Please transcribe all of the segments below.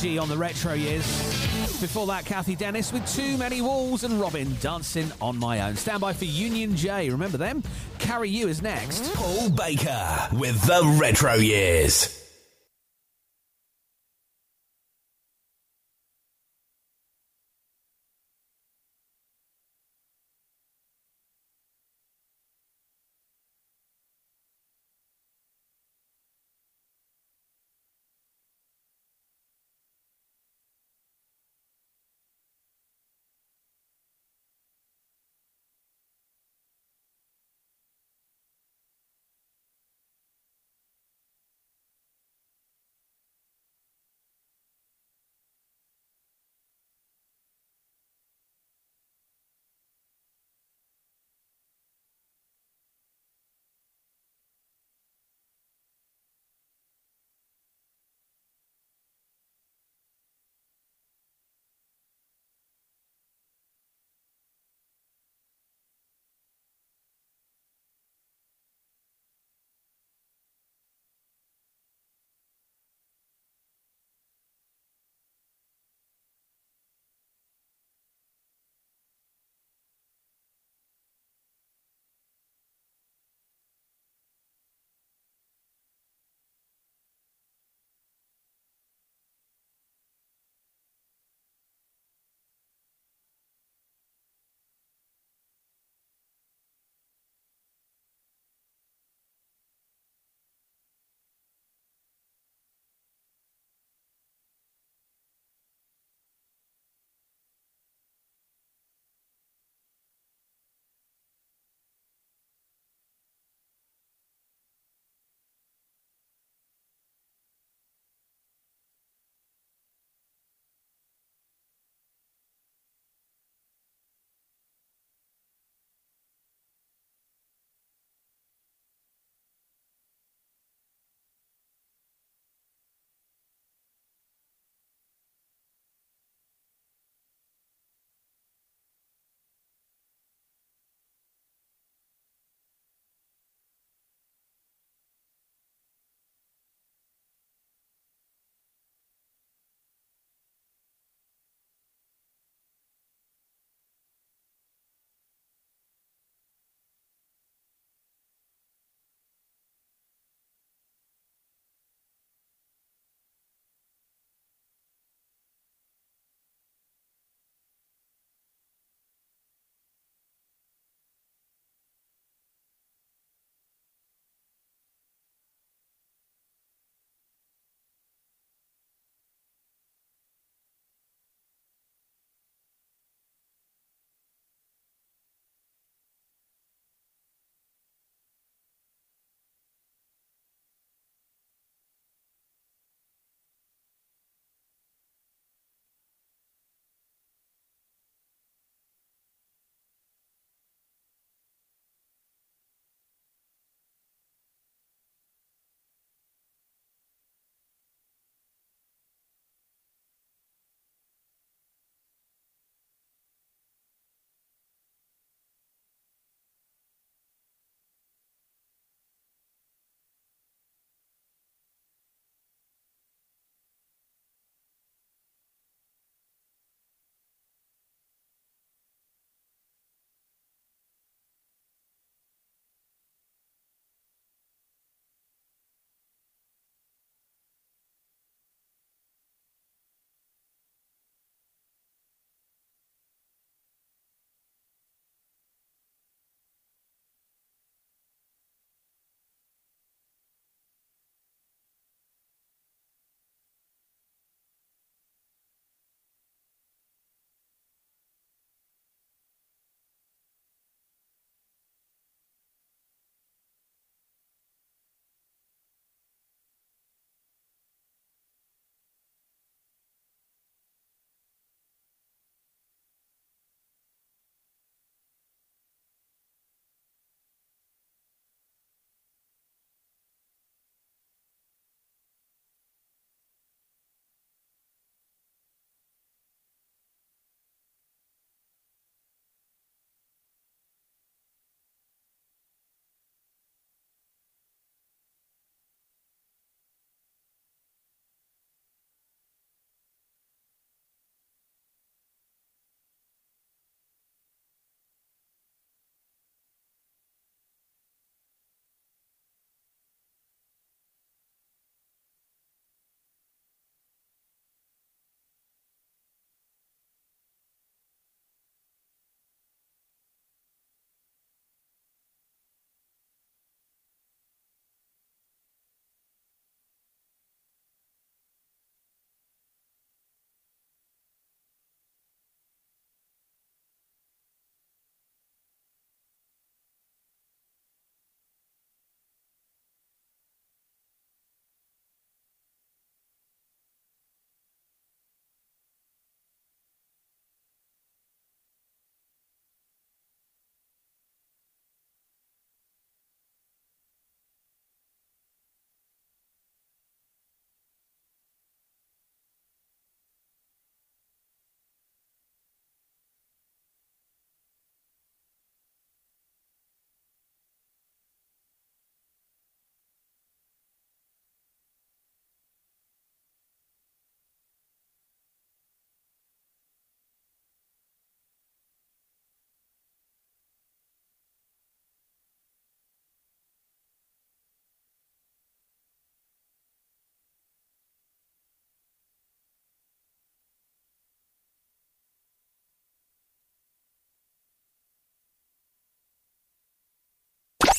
on the retro years. Before that, Cathy Dennis with Too Many Walls and Robyn dancing on my own. Stand by for Union J. Remember them? Carry You is next. Paul Baker with the retro years.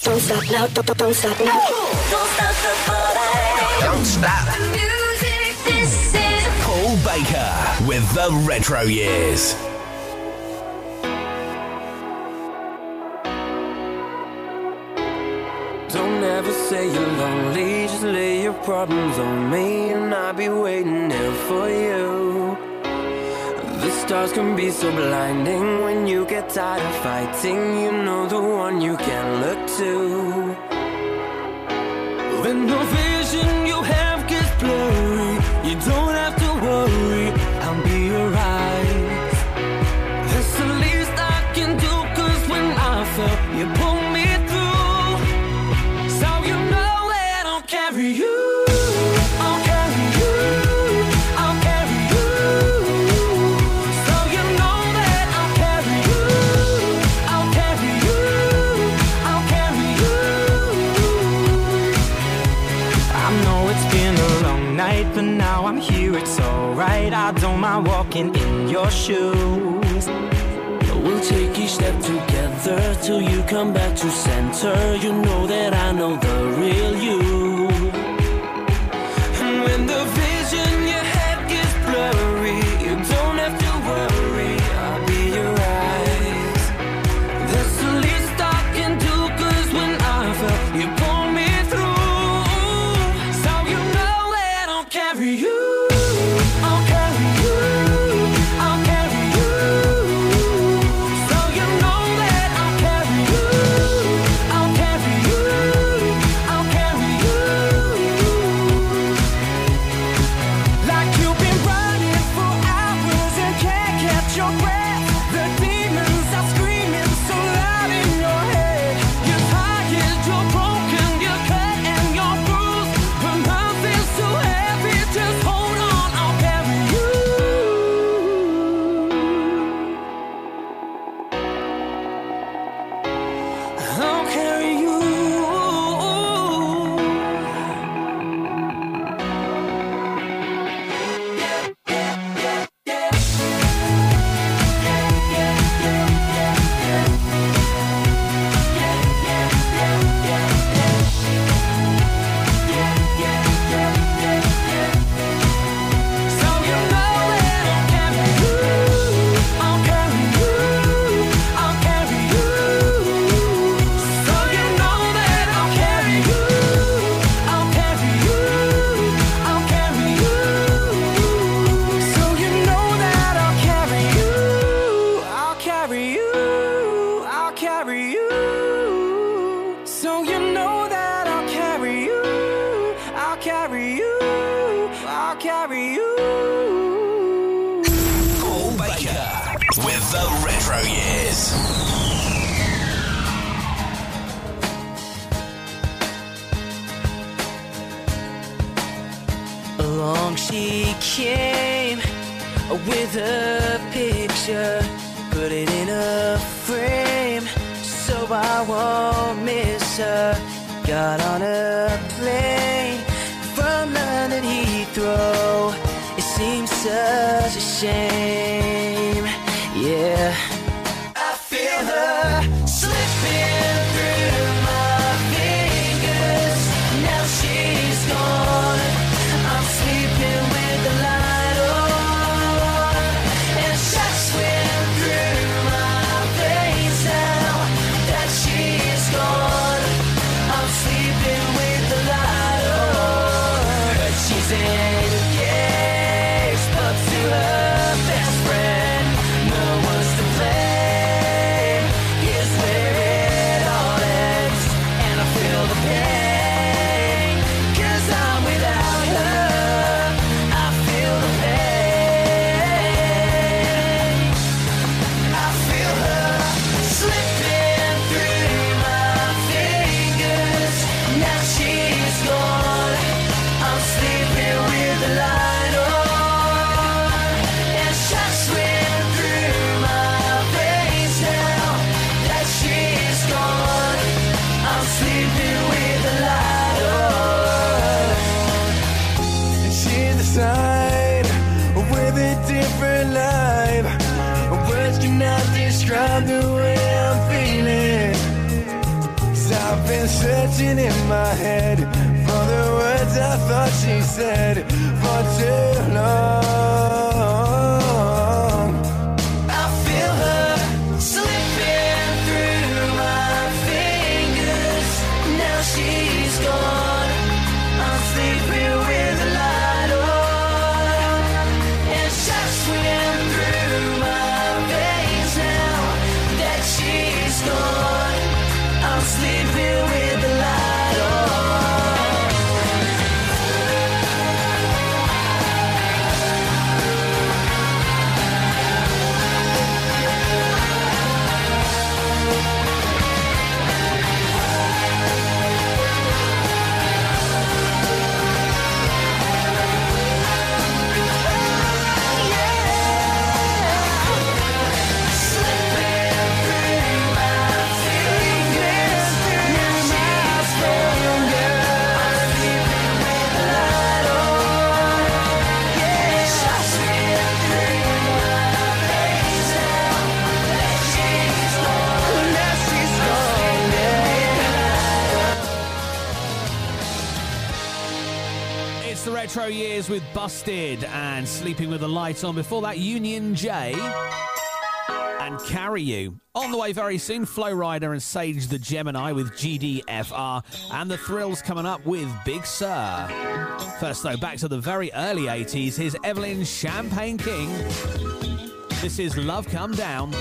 Don't stop now, don't, don't stop now. Don't stop the party. Don't stop. The music, this is Paul Baker with the Retro Years. Don't ever say you're lonely, just lay your problems on me, and I'll be waiting there for you stars can be so blinding when you get tired of fighting. You know the one you can look to. When the vision you have gets blurry, you don't. I'm walking in your shoes. We'll take each step together till you come back to center. You know that I know the real you. with Busted and Sleeping with the Light On. Before that, Union J and Carry You. On the way very soon, Flo Rida and Sage the Gemini with GDFR. And The Thrills coming up with Big Sur. First, though, back to the very early 80s. Here's Evelyn Champagne King. This is Love Come Down.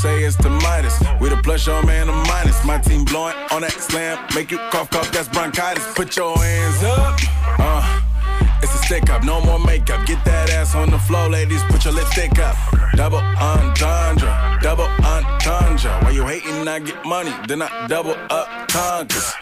say it's the Midas. With a plus on man, a minus. My team blowing on that slam. Make you cough, cough, that's bronchitis. Put your hands up. Uh. It's a stick up, no more makeup. Get that ass on the floor, ladies. Put your lipstick up. Double entendre, double entendre. Why you hating? I get money, then I double up conquers.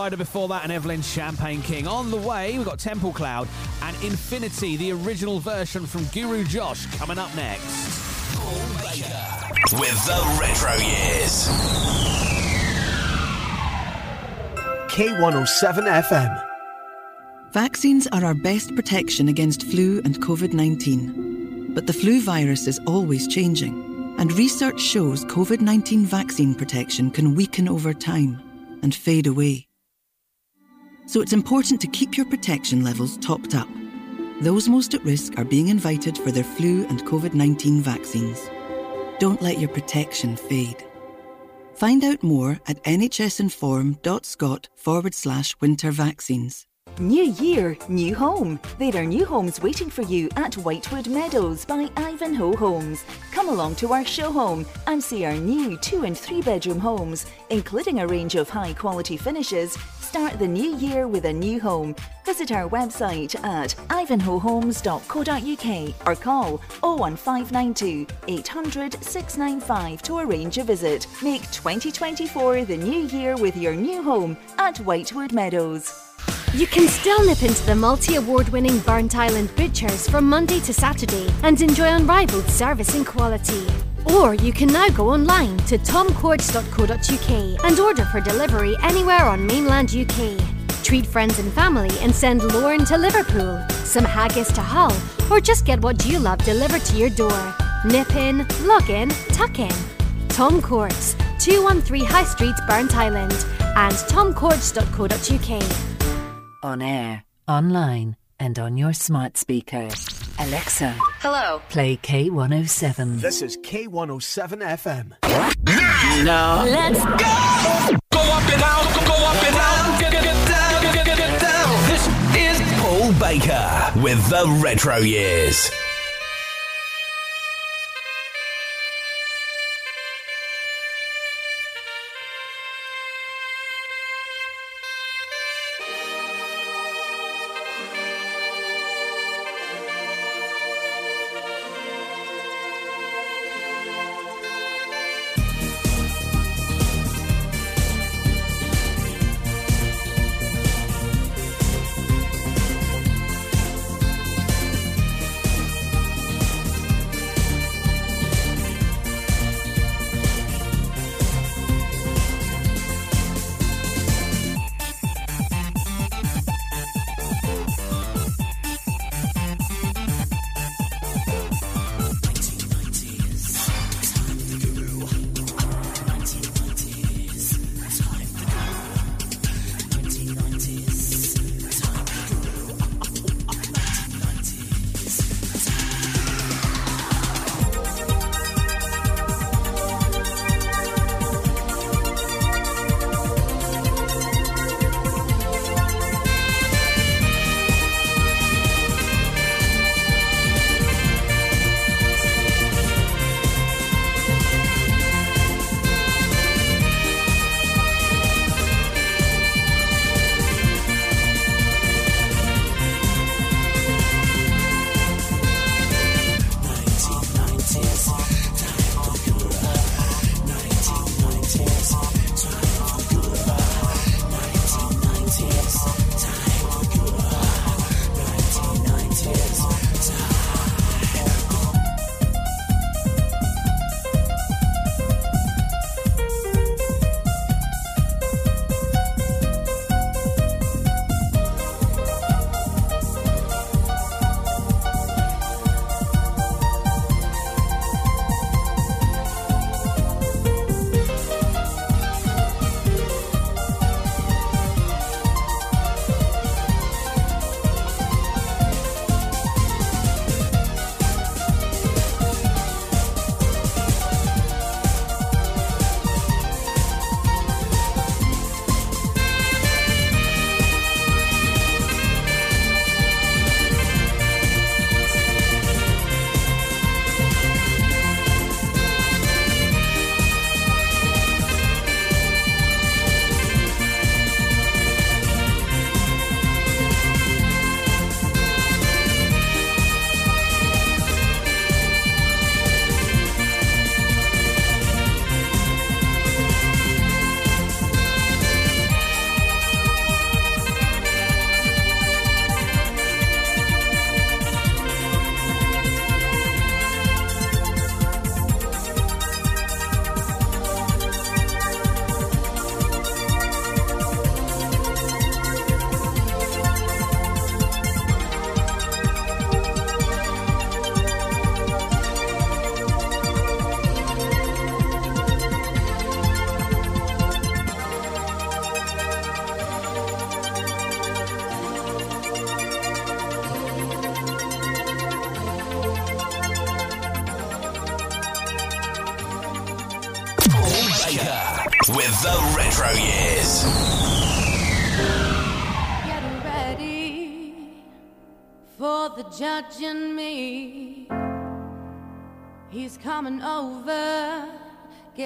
Flo Rida before that and Evelyn Champagne King. On the way, we've got Temple Cloud and Infinity, the original version from Guru Josh, coming up next. With the retro years. K107 FM. Vaccines are our best protection against flu and COVID 19. But the flu virus is always changing, and research shows COVID 19 vaccine protection can weaken over time and fade away. So it's important to keep your protection levels topped up. Those most at risk are being invited for their flu and COVID 19 vaccines. Don't let your protection fade. Find out more at nhsinform.scot forward slash winter vaccines. New year, new home. There are new homes waiting for you at Whitewood Meadows by Ivanhoe Homes. Come along to our show home and see our new two and three bedroom homes, including a range of high quality finishes. Start the new year with a new home. Visit our website at ivanhoehomes.co.uk or call 01592 800 695 to arrange a visit. Make 2024 the new year with your new home at Whitewood Meadows. You can still nip into the multi award winning Burntisland Butchers from Monday to Saturday and enjoy unrivaled service and quality. Or you can now go online to tomcourts.co.uk and order for delivery anywhere on mainland UK. Treat friends and family and send Lorne to Liverpool, some haggis to Hull, or just get what you love delivered to your door. Nip in, log in, tuck in. Tom Courts, 213 High Street, Burntisland, and tomcourts.co.uk. On air, online, and on your smart speaker. Alexa, Hello. play K107. This is K107 FM. Now, Let's go. Go up and down, go up and down, get, get, get down, get, get, get down. This is Paul Baker with the retro years.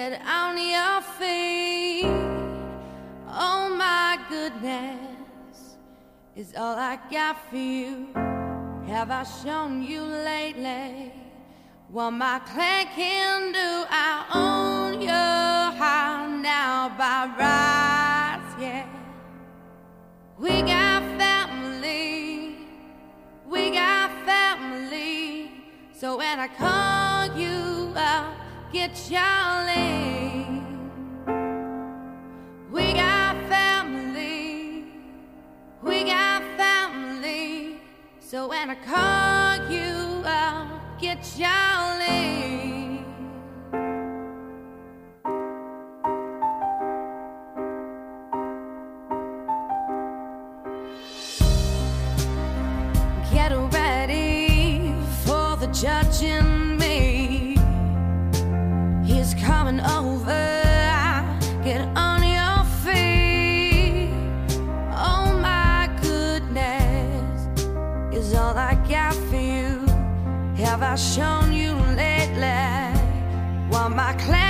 Get on your feet. Oh my goodness, is all I got for you. Have I shown you lately what my clan can do? I own your heart now by rights, yeah. We got family, we got family. So when I call you, I'll get Charlie. We got family, we got family. So when I call you, I'll get Charlie. Get ready for the judge Have shown you lately what my clan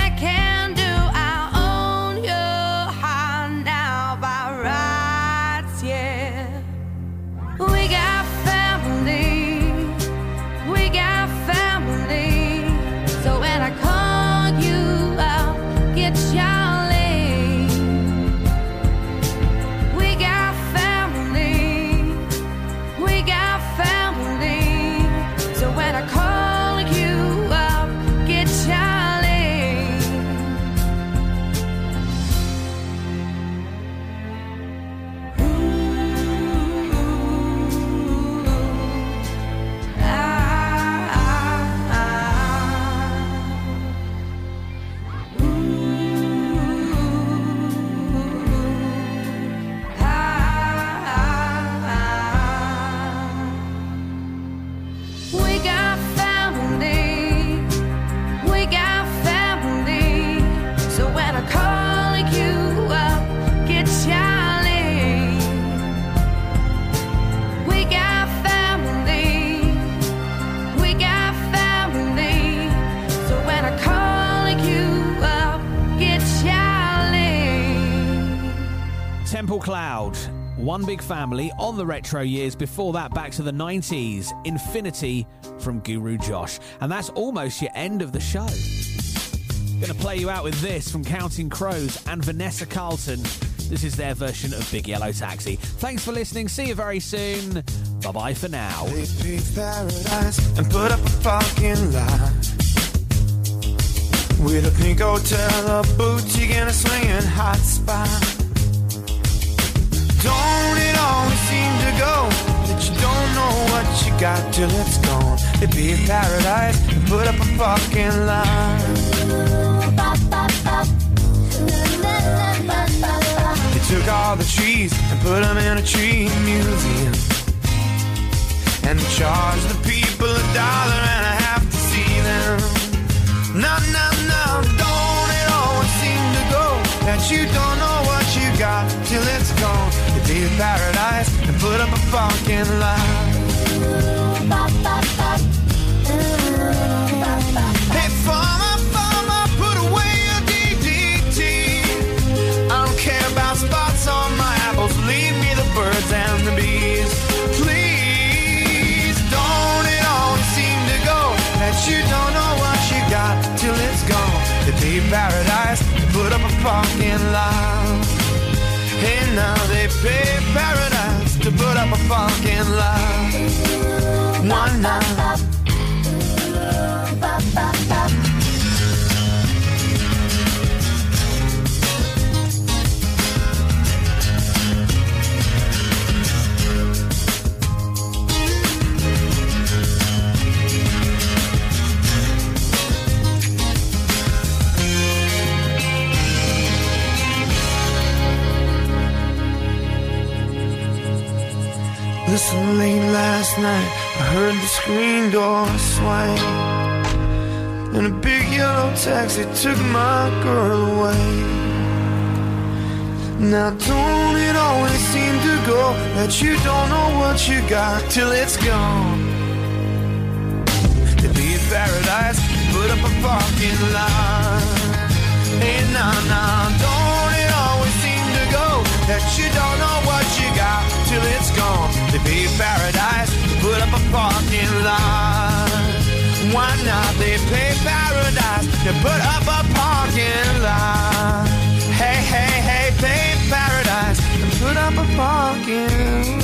Temple Cloud, One Big Family on the retro years. Before that, back to the 90s, Infinity from Guru Josh. And that's almost your end of the show. Gonna play you out with this from Counting Crows and Vanessa Carlton. This is their version of Big Yellow Taxi. Thanks for listening. See you very soon. Bye bye for now. They paradise and put up a fucking lot. With a pink hotel, a boutique, and a swinging hot spot. Don't it always seem to go that you don't know what you got till it's gone? They paved paradise and put up a fucking lot. They took all the trees and put them in a tree museum. And they charged the people a dollar and a half to see them. No, no, no, don't that you don't know what you got till it's gone? They in paradise and put up a fucking lie. Hey, farmer, farmer, put away your DDT. I don't care about spots on my apples. Leave me the birds and the bees. Please, don't it always seem to go that you don't know what you got till it's gone? They paved paradise and put up a fucking lie. Hey, now they pay paradise to put up a fucking lie. One night. was so late last night I heard the screen door swing, And a big yellow taxi took my girl away. Now don't it always seem to go That you don't know what you got till it's gone? To be in paradise, put up a parking lot. Hey, nah, nah, don't it always seem to go That you don't know till it's gone. They paved paradise, put up a parking lot. Why not? They paved paradise, they put up a parking lot. Hey, hey, hey, paved paradise, put up a parking lot.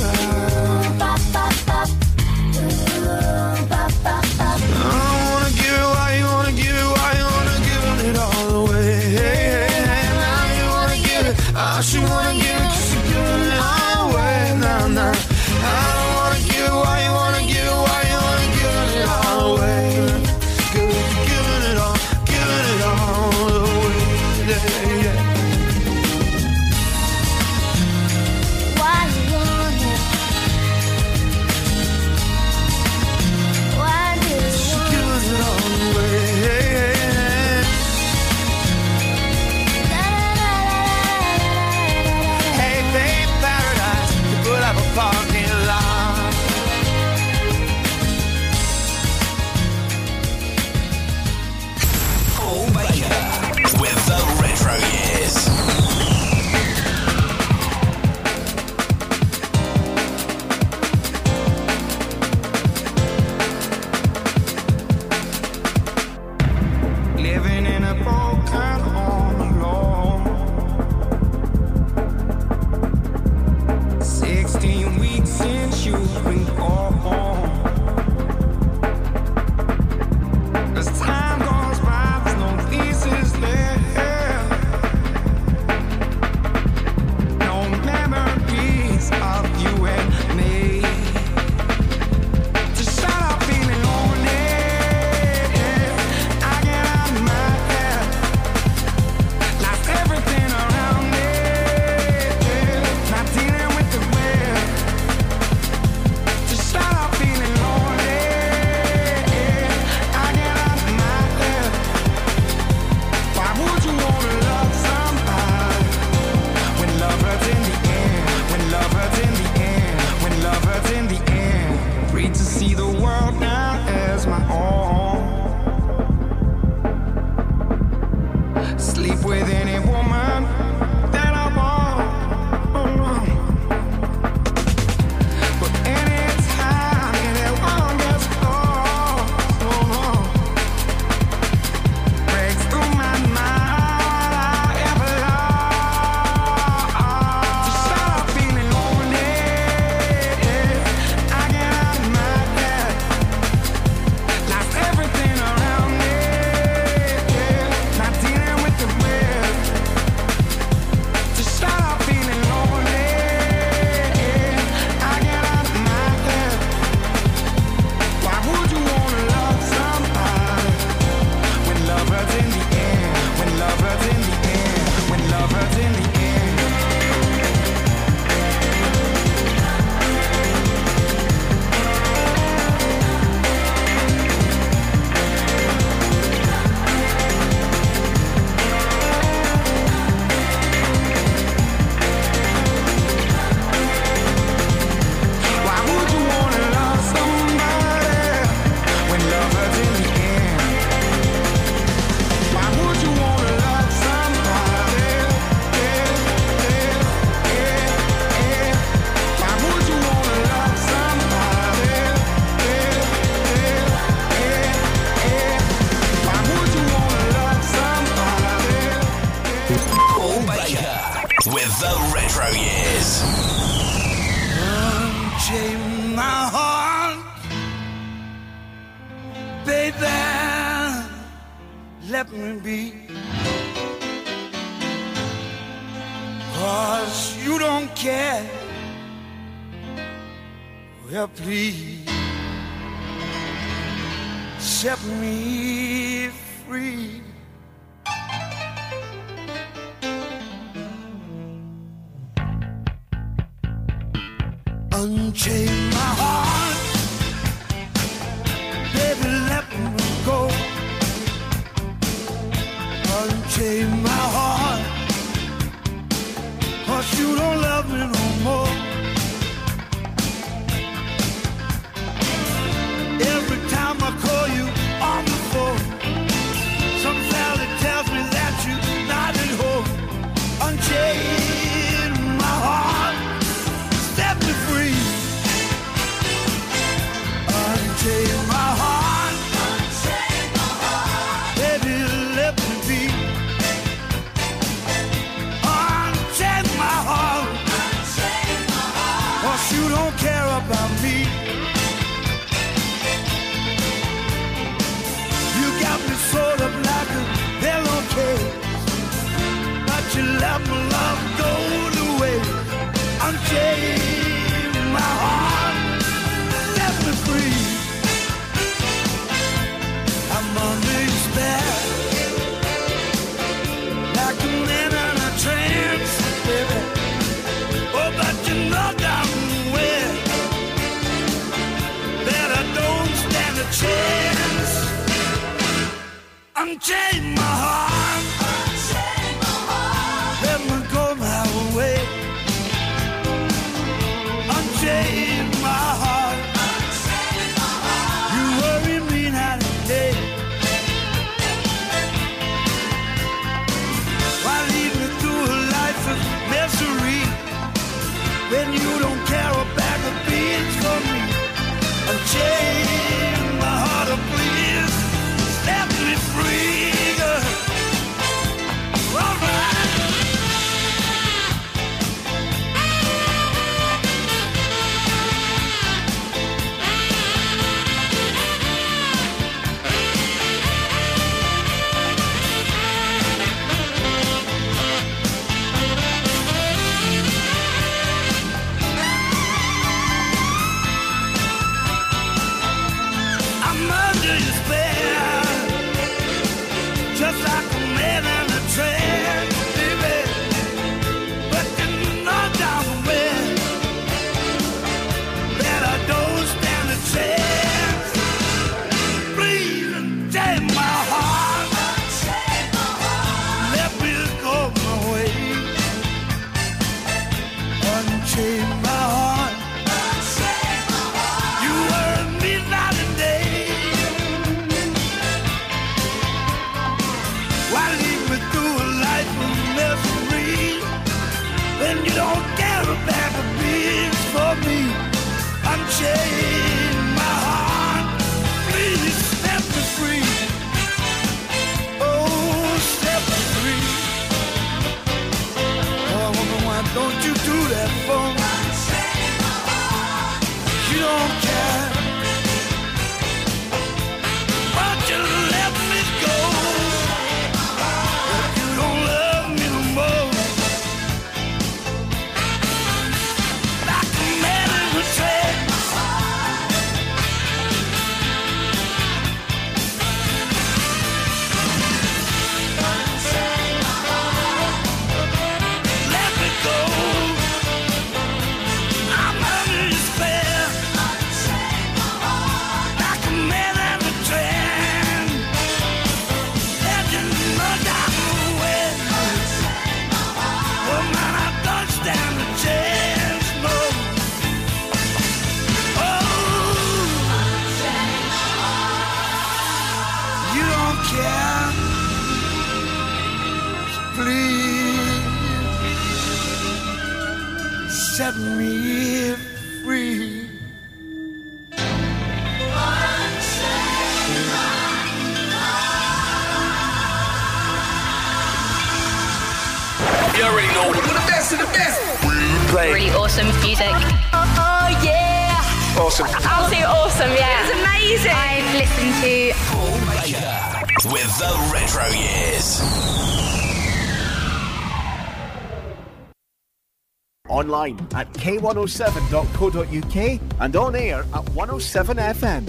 k107.co.uk and on air at 107FM.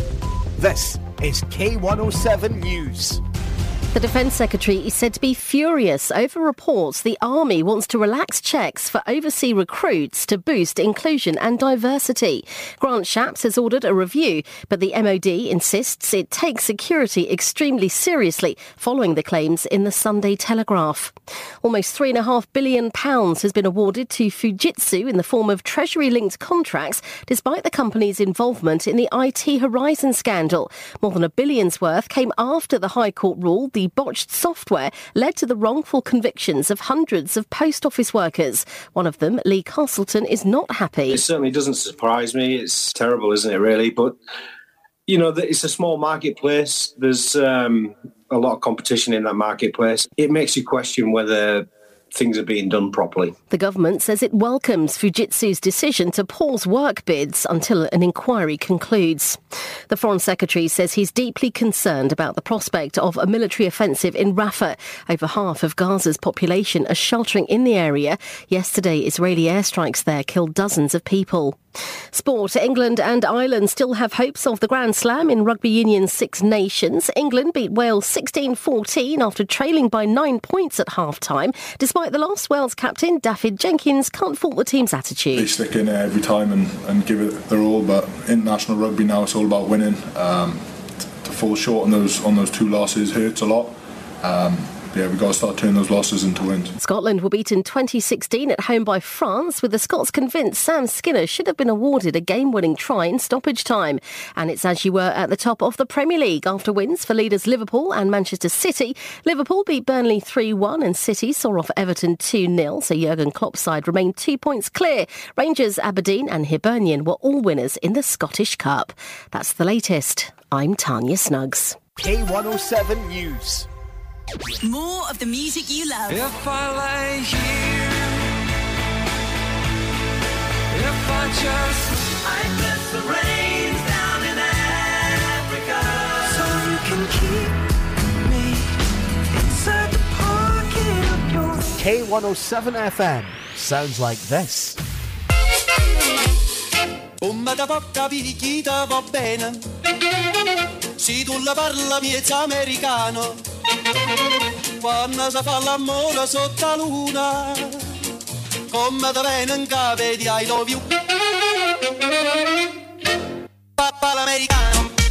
This is K107 News. The Defence Secretary is said to be furious over reports the Army wants to relax checks for overseas recruits to boost inclusion and diversity. Grant Shapps has ordered a review, but the MOD insists it takes security extremely seriously following the claims in the Sunday Telegraph. Almost £3.5 billion has been awarded to Fujitsu in the form of Treasury-linked contracts, despite the company's involvement in the IT Horizon scandal. More than a billion's worth came after the High Court ruled the botched software led to the wrongful convictions of hundreds of post office workers. One of them, Lee Castleton, is not happy. It certainly doesn't surprise me. It's terrible, isn't it, really? But, you know, it's a small marketplace. There's um, a lot of competition in that marketplace. It makes you question whether things are being done properly. The government says it welcomes Fujitsu's decision to pause work bids until an inquiry concludes. The Foreign Secretary says he's deeply concerned about the prospect of a military offensive in Rafah. Over half of Gaza's population are sheltering in the area. Yesterday, Israeli airstrikes there killed dozens of people. Sport. England and Ireland still have hopes of the Grand Slam in Rugby Union's Six Nations. England beat Wales 16-14 after trailing by nine points at half-time. Despite the loss, Wales captain Dafydd Jenkins can't fault the team's attitude. They stick in every time and, and give it their all, but international rugby now it's all about winning. Um, to fall short on those on those two losses hurts a lot. Um, yeah, we've got to start turning those losses into wins. Scotland were beaten 2016 at home by France, with the Scots convinced Sam Skinner should have been awarded a game-winning try in stoppage time. And it's as you were at the top of the Premier League after wins for leaders Liverpool and Manchester City. Liverpool beat Burnley 3-1 and City saw off Everton 2-0, so Jurgen Klopp's side remained two points clear. Rangers, Aberdeen and Hibernian were all winners in the Scottish Cup. That's the latest. I'm Tanya Snuggs. K107 News. More of the music you love. If I lay here, if I just, I bless the rains down in Africa. so you can keep me inside the pocket of your K107 FM. Sounds like this. Come da poca picchita va bene Se tu la parla miezza americano Quando si fa l'amore sotto la luna Come da bene in capo di I love you Papà l'americano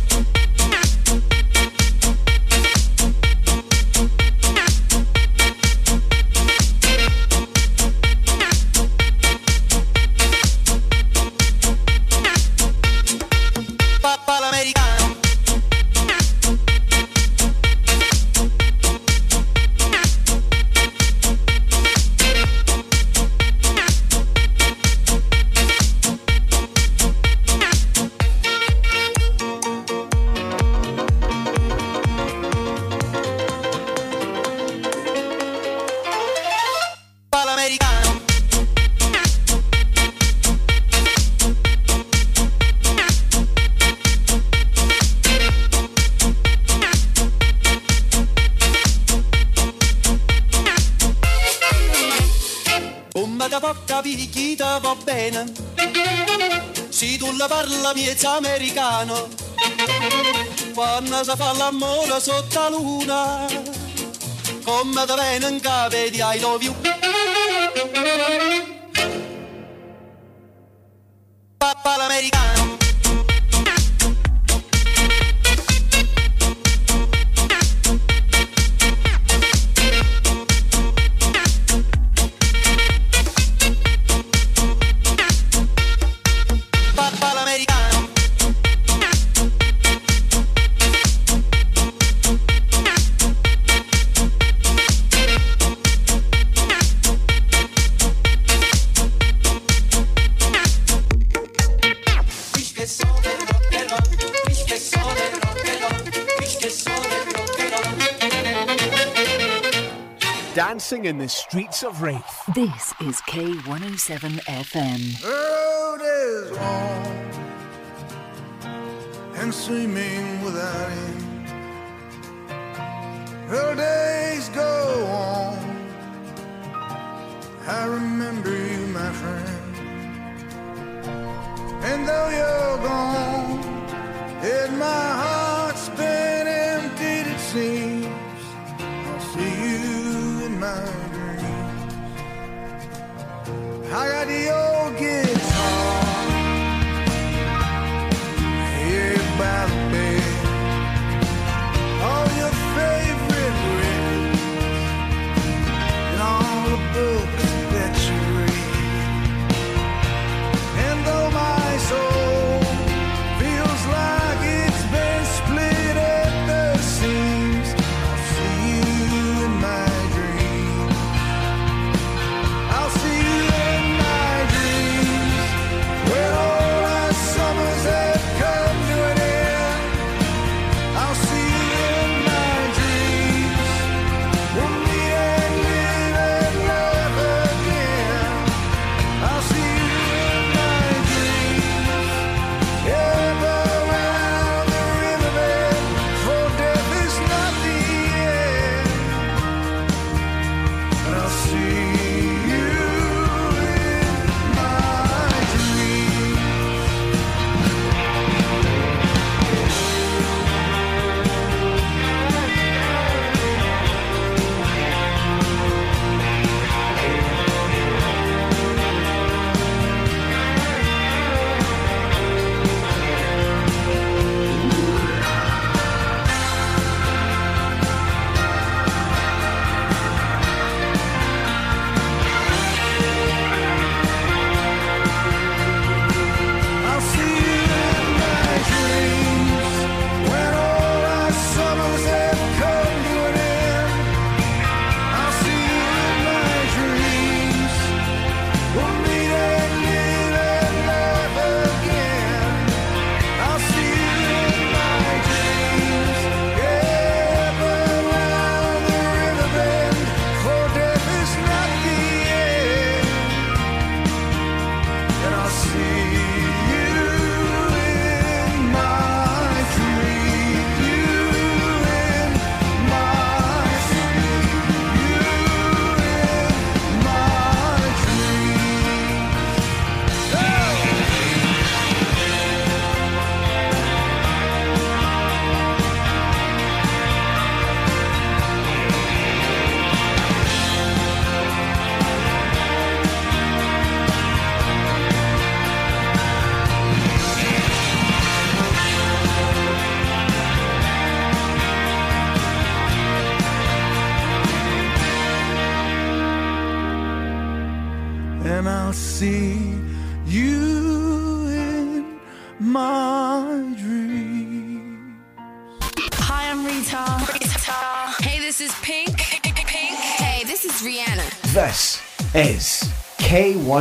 miezza americano Quando si fa l'amore sotto la luna Come da bene in capo di the streets of Raith. This is K107 FM. road is long and swimming without end. Her days go on. I remember you, my friend.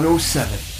K107.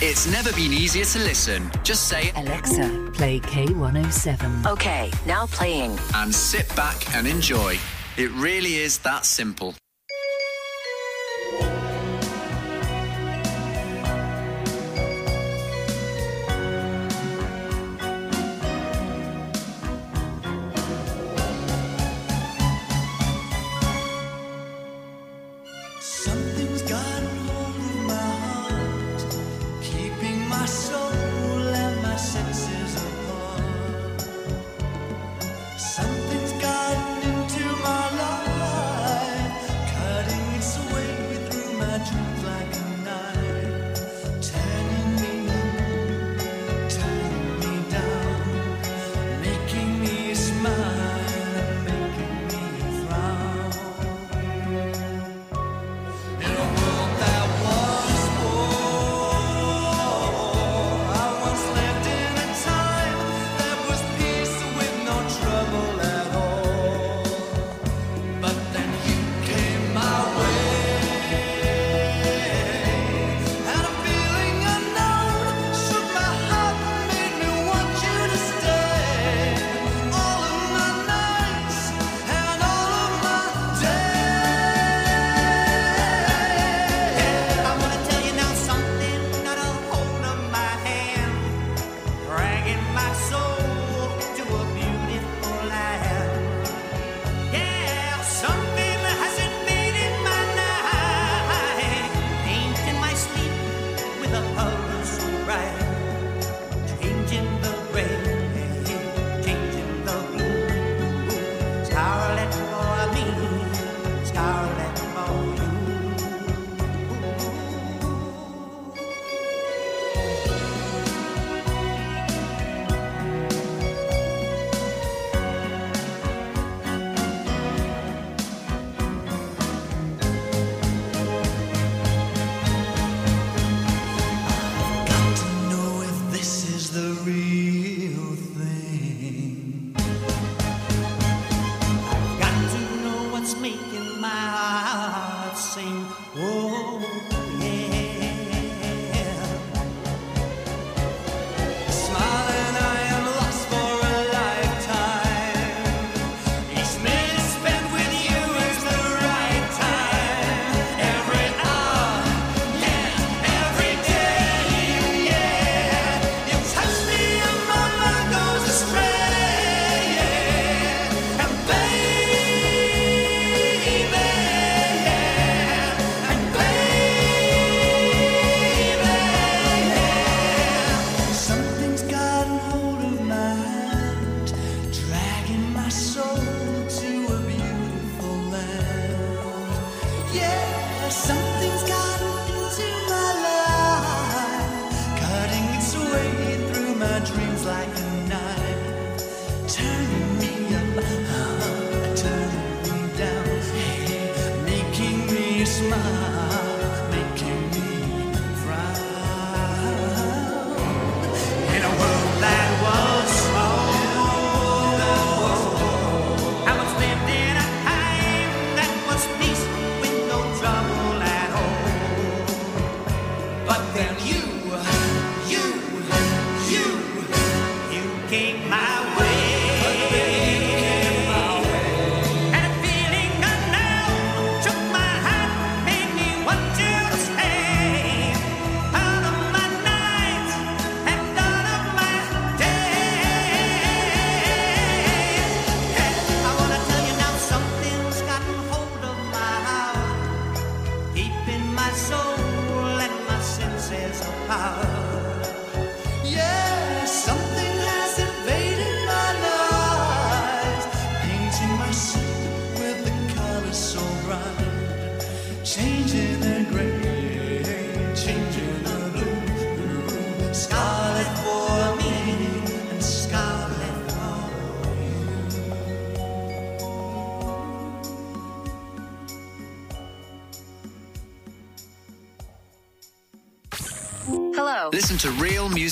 It's never been easier to listen. Just say Alexa, play K107. Okay, now playing. And sit back and enjoy. It really is that simple.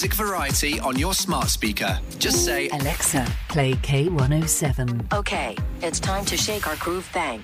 music variety on your smart speaker. Just say, Alexa, play K107. Okay, it's time to shake our groove thing.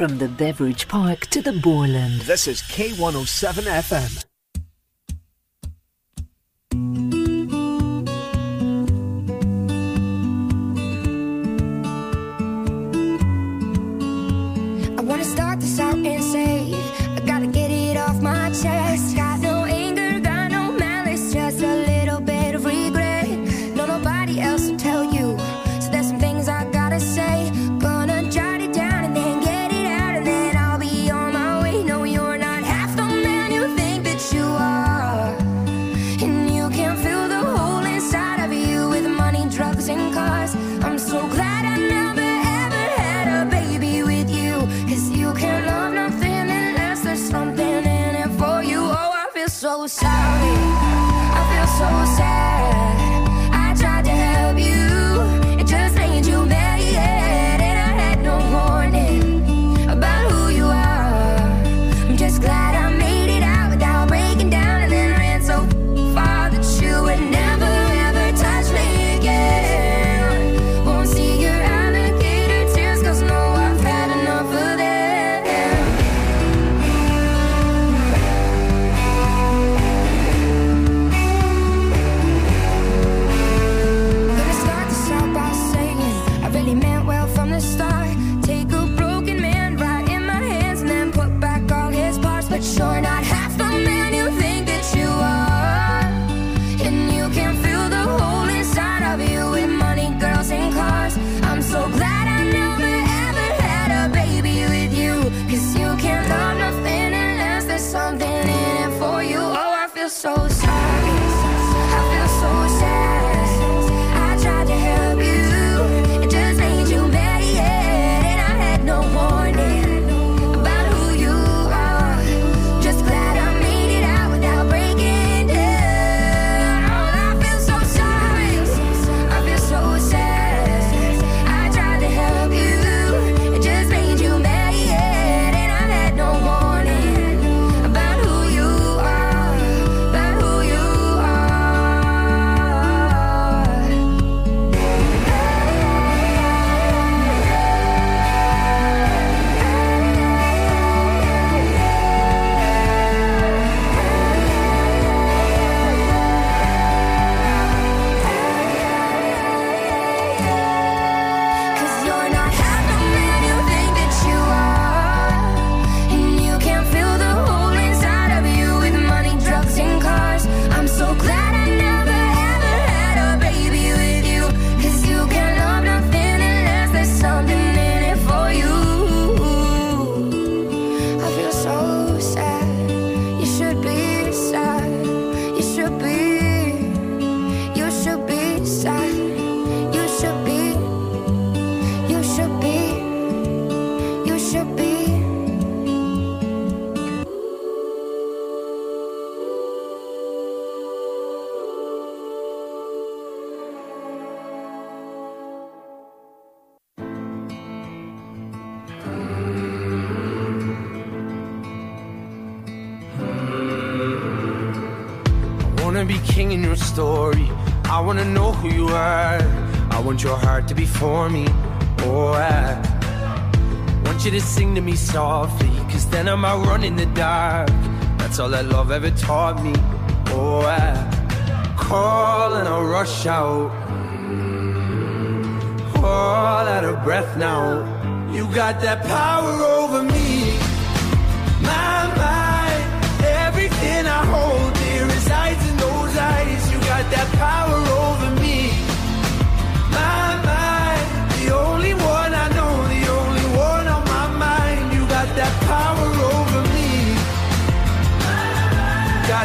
from the Beveridge Park to the Borland. This is K107 FM. Love ever taught me. Oh, I call and I'll rush out. All out of breath now. You got that power over me.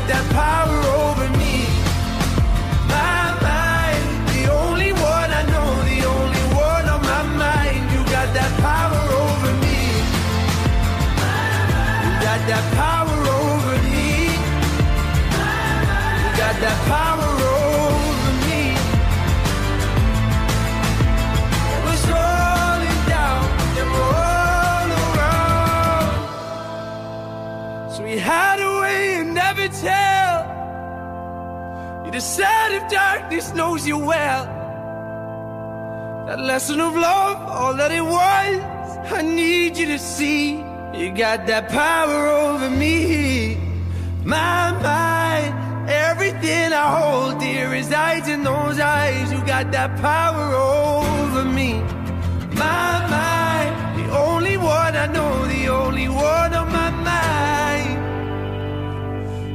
got that power over me. My mind, the only one I know, the only one on my mind. You got that power over me. You got that power darkness knows you well. That lesson of love, all that it was. I need you to see. You got that power over me. My mind, everything I hold dear resides in those eyes. You got that power over me. My mind, the only one I know, the only one on my mind.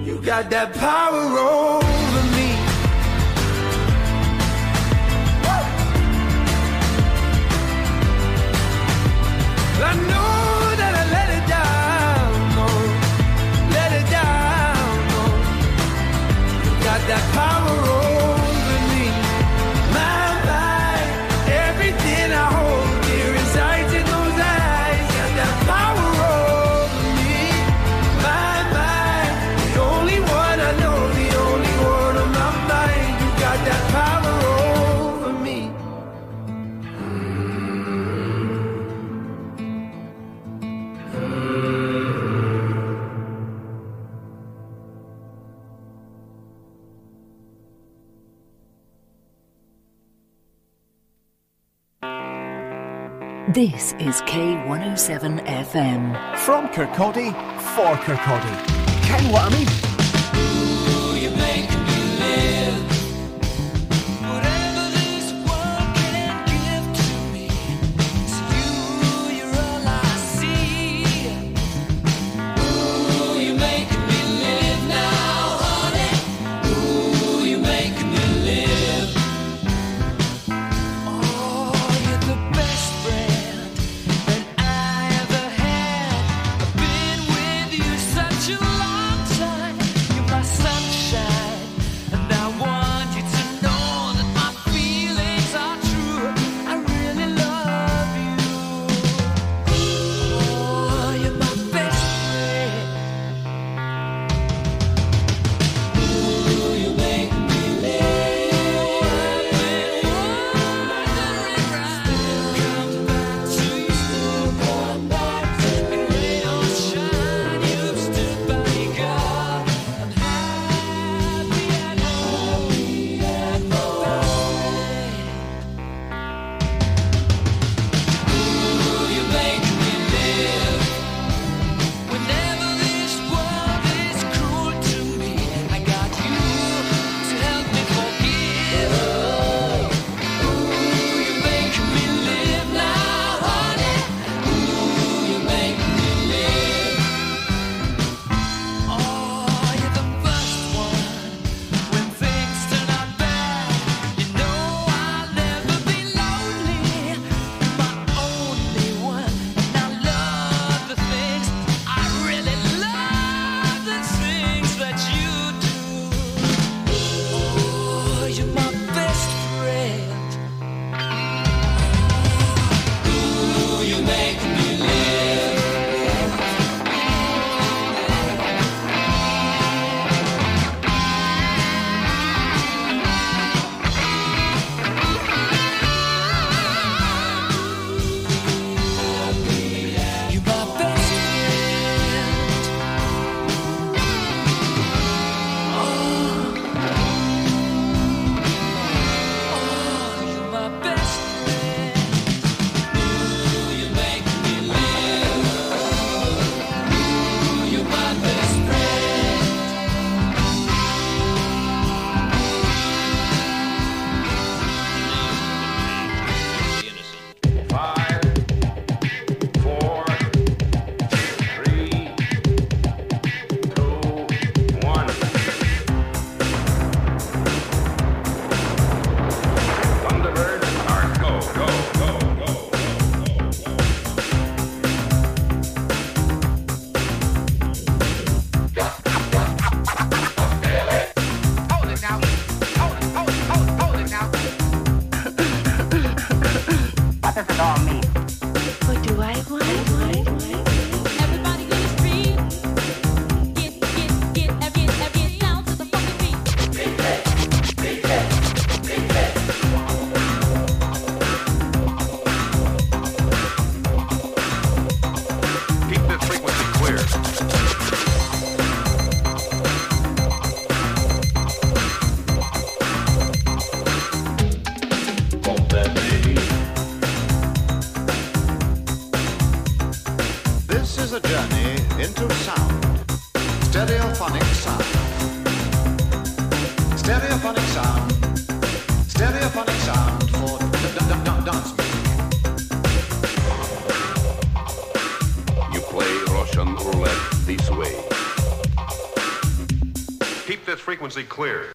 You got that power over This is K107 FM. From Kirkcaldy, for Kirkcaldy. Ken Whammy. frequency clear.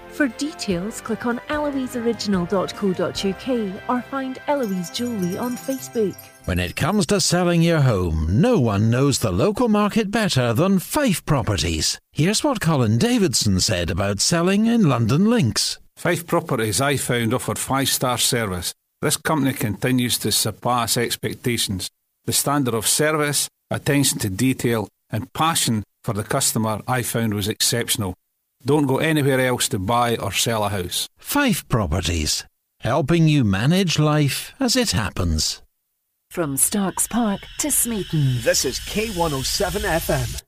For details, click on eloiseoriginal.co.uk or find Eloise Jewellery on Facebook. When it comes to selling your home, no one knows the local market better than Fife Properties. Here's what Colin Davidson said about selling in Lundin Links. Fife Properties, I found, offered five star service. This company continues to surpass expectations. The standard of service, attention to detail, and passion for the customer I found was exceptional. Don't go anywhere else to buy or sell a house. Fife Properties, helping you manage life as it happens. From Starks Park to Smeaton. This is K107 FM.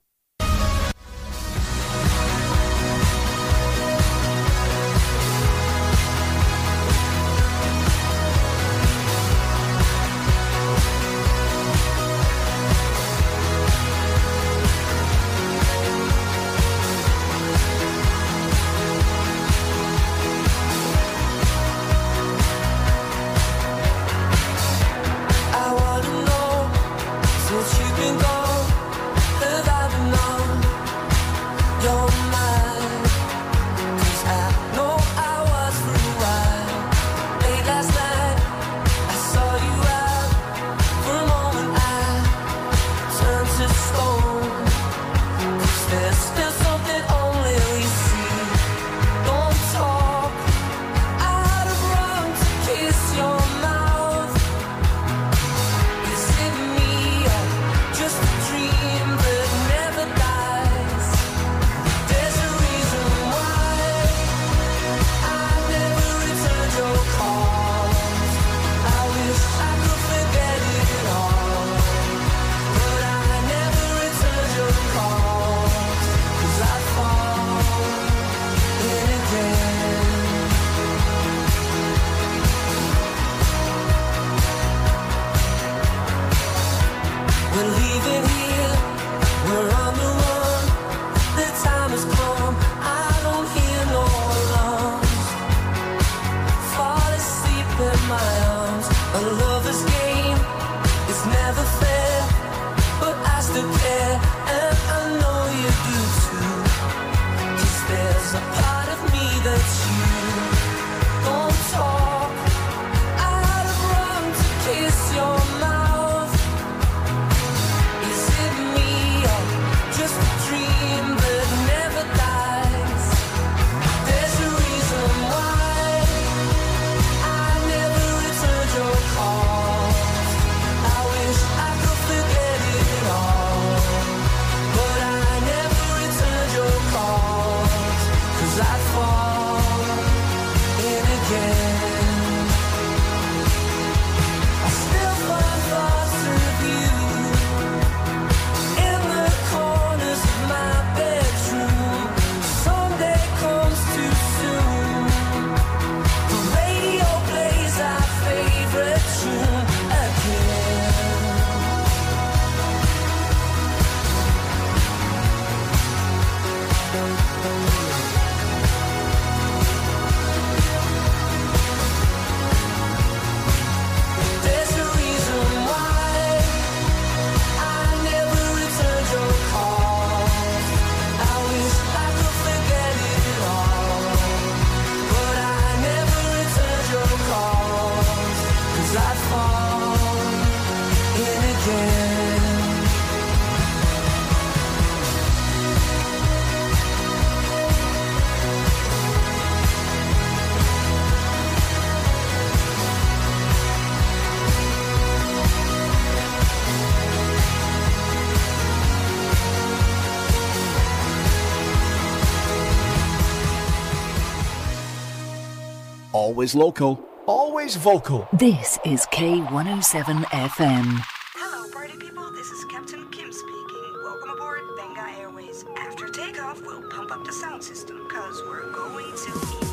Always local, always vocal. This is K107 FM. Hello, party people. This is Captain Kim speaking. Welcome aboard Benga Airways. After takeoff, we'll pump up the sound system because we're going to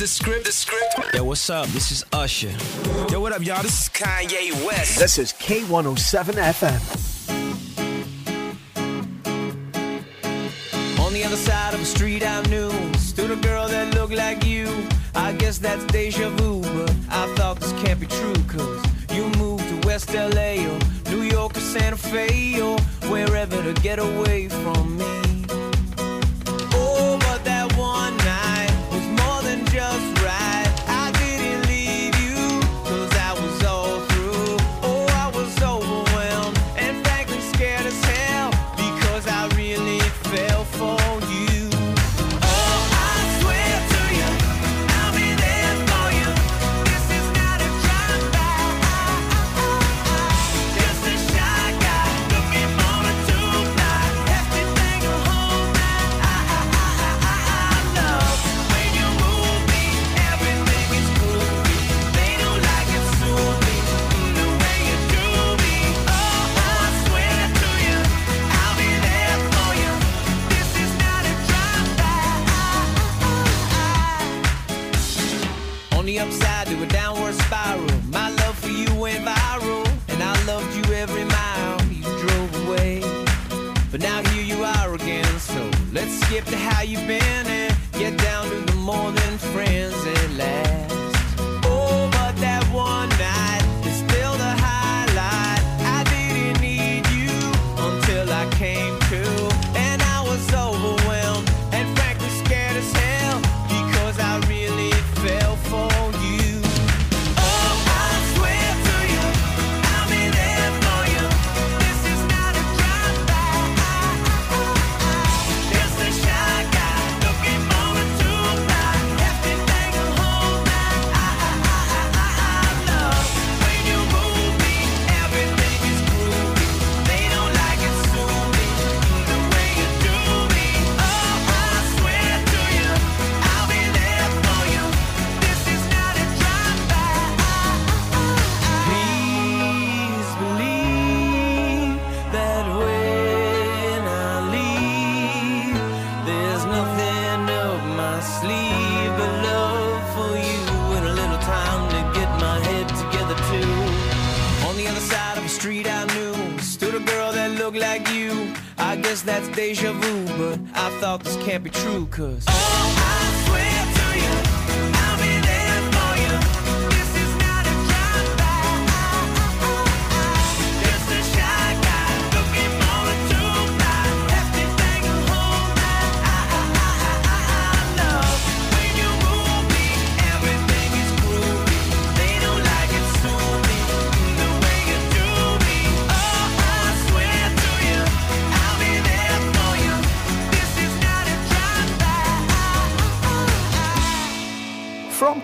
the script. The script. Yo, what's up? This is Usher. Yo, what up, y'all? This is Kanye West. This is K107 FM. On the other side of the street I knew stood a girl that looked like you. I guess that's deja vu, but I thought this can't be true, cause you moved to West LA or New York or Santa Fe or wherever to get away from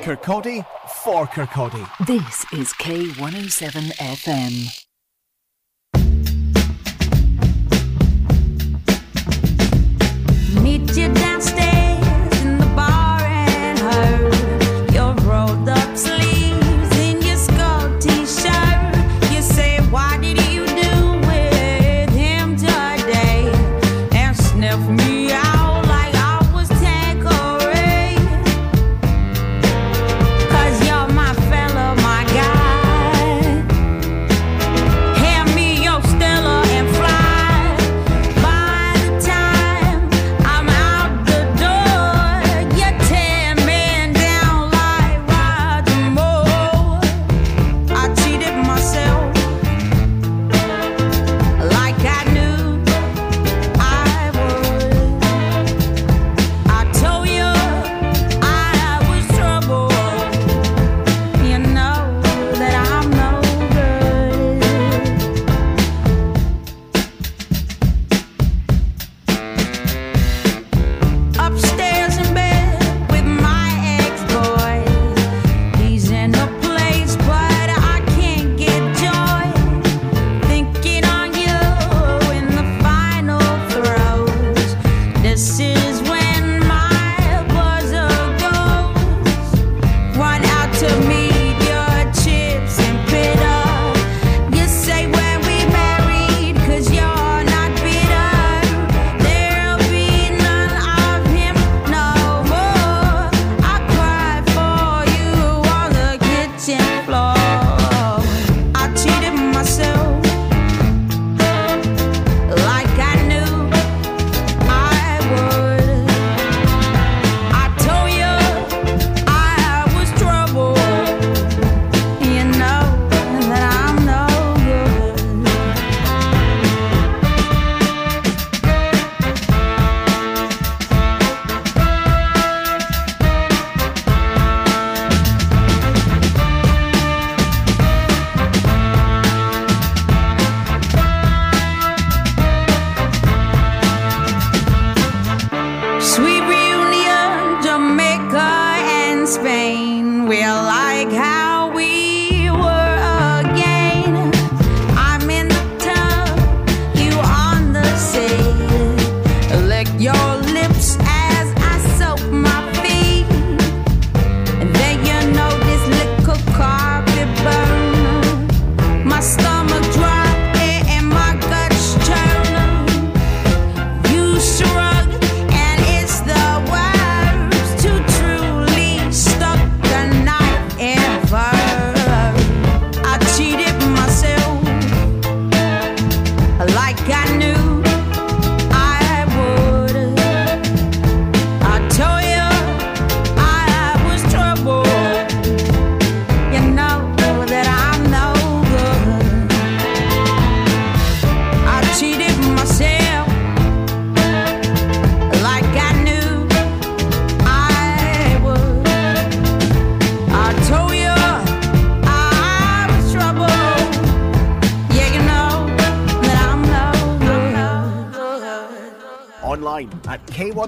Kirkcaldy, for Kirkcaldy. This is K107 FM.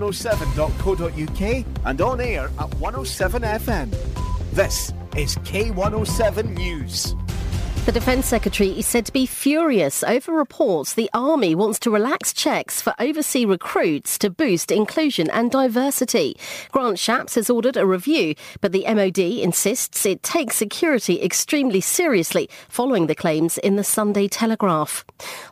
k107.co.uk and on air at 107 FM. This is K107 News. The Defence Secretary is said to be furious over reports the Army wants to relax checks for overseas recruits to boost inclusion and diversity. Grant Shapps has ordered a review, but the MOD insists it takes security extremely seriously following the claims in the Sunday Telegraph.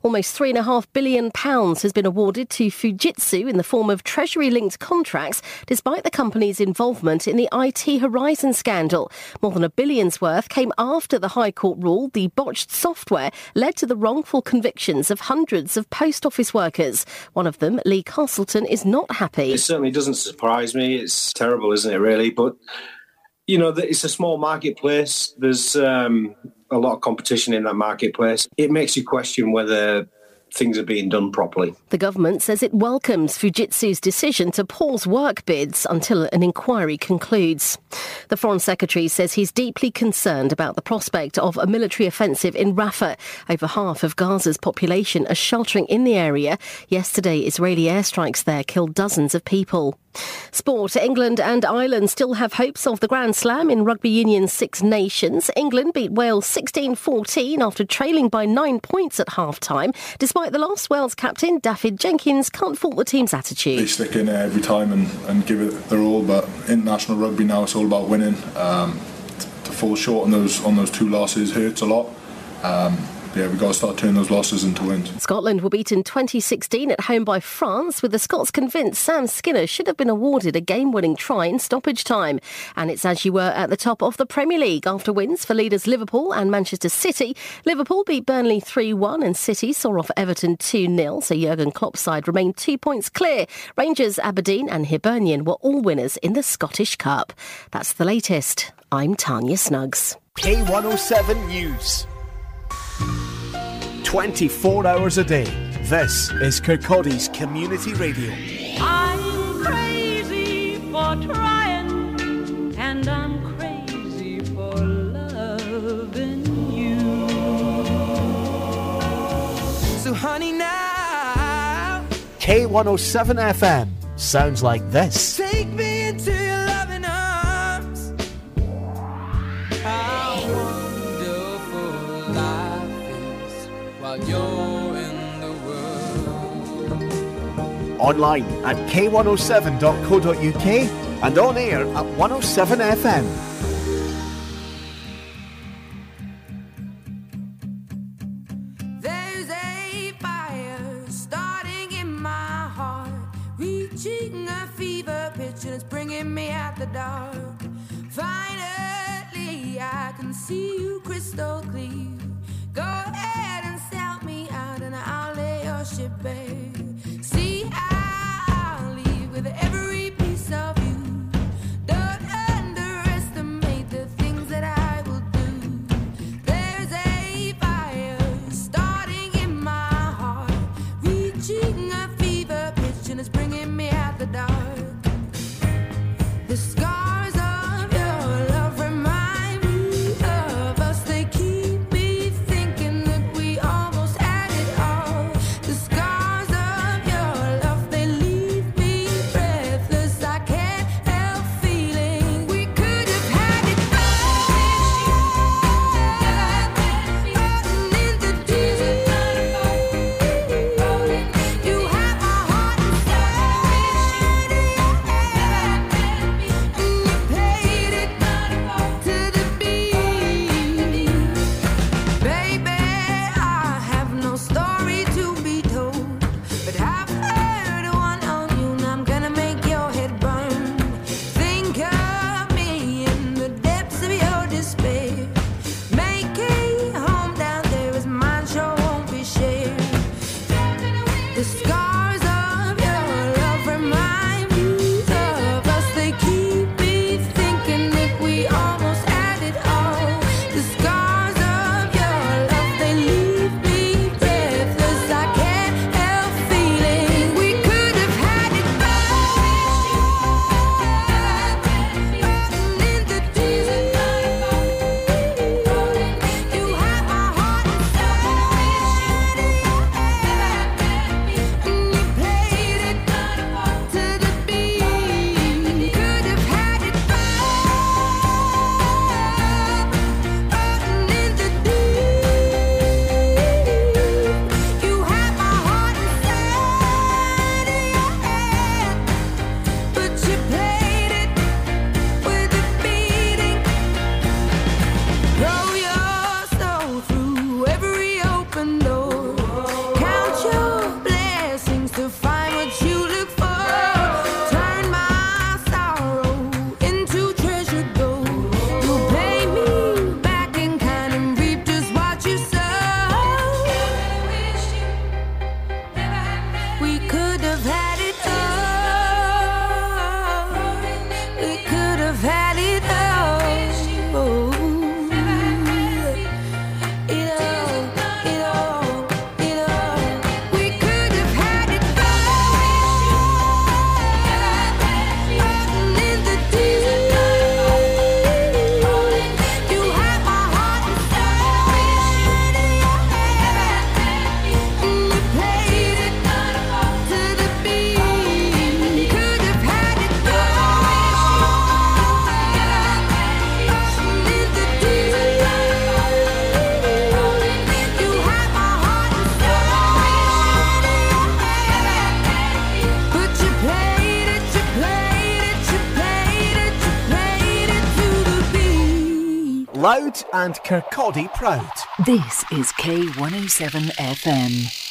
Almost £3.5 billion has been awarded to Fujitsu in the form of Treasury-linked contracts, despite the company's involvement in the IT Horizon scandal. More than a billion's worth came after the High Court ruled the botched software led to the wrongful convictions of hundreds of post office workers. One of them, Lee Castleton, is not happy. It certainly doesn't surprise me. It's terrible, isn't it, really? But, you know, it's a small marketplace. There's um, a lot of competition in that marketplace. It makes you question whether things are being done properly. The government says it welcomes Fujitsu's decision to pause work bids until an inquiry concludes. The Foreign Secretary says he's deeply concerned about the prospect of a military offensive in Rafah. Over half of Gaza's population are sheltering in the area. Yesterday, Israeli airstrikes there killed dozens of people. Sport. England and Ireland still have hopes of the Grand Slam in Rugby Union's Six Nations. England beat Wales 16-14 after trailing by nine points at half-time. Despite the loss, Wales captain Dafydd Jenkins can't fault the team's attitude. They stick in every time and, and give it their all, but international rugby now it's all about winning. Um, to fall short on those on those two losses hurts a lot. Um, yeah, we've got to start turning those losses into wins. Scotland were beaten 2016 at home by France, with the Scots convinced Sam Skinner should have been awarded a game-winning try in stoppage time. And it's as you were at the top of the Premier League after wins for leaders Liverpool and Manchester City. Liverpool beat Burnley 3-1 and City saw off Everton 2-0, so Jurgen Klopp's side remained two points clear. Rangers, Aberdeen and Hibernian were all winners in the Scottish Cup. That's the latest. I'm Tanya Snuggs. K107 News. 24 hours a day. This is Kirkcaldy's Community Radio. I'm crazy for trying, and I'm crazy for loving you. So, honey, now K107 FM sounds like this. take me into Online at k107.co.uk and on air at 107 FM. There's a fire starting in my heart, reaching a fever pitch, and it's bringing me out the dark. Finally, I can see you crystal clear. Go ahead and sell me out, and I'll lay your ship bare. Fever This is K107 FM.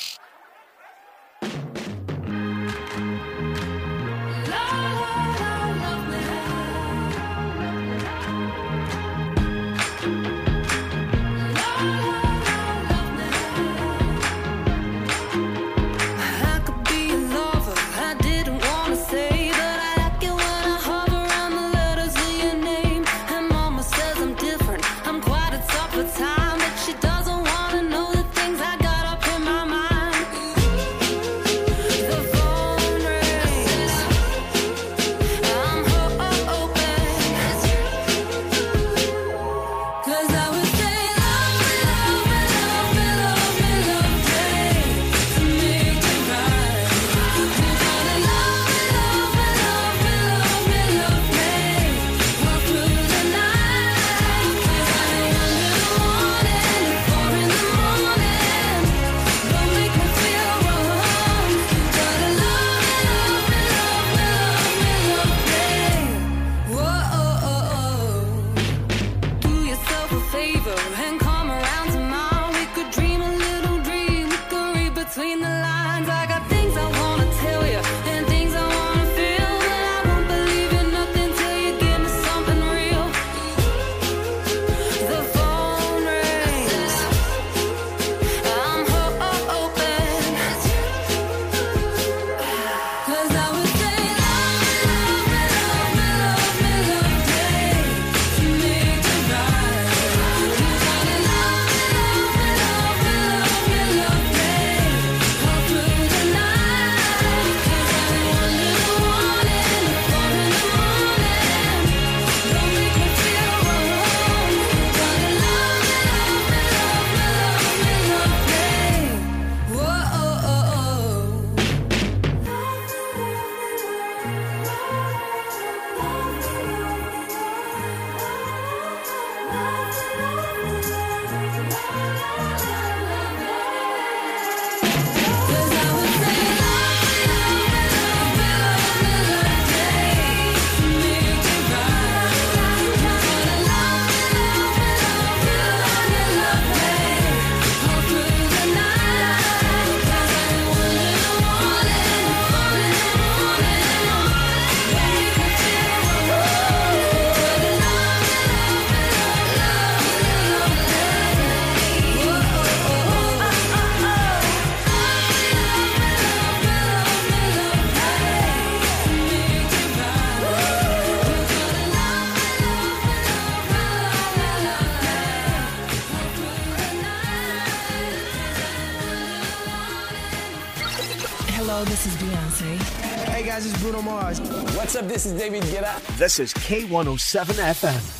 This is David Guetta. This is K107 FM.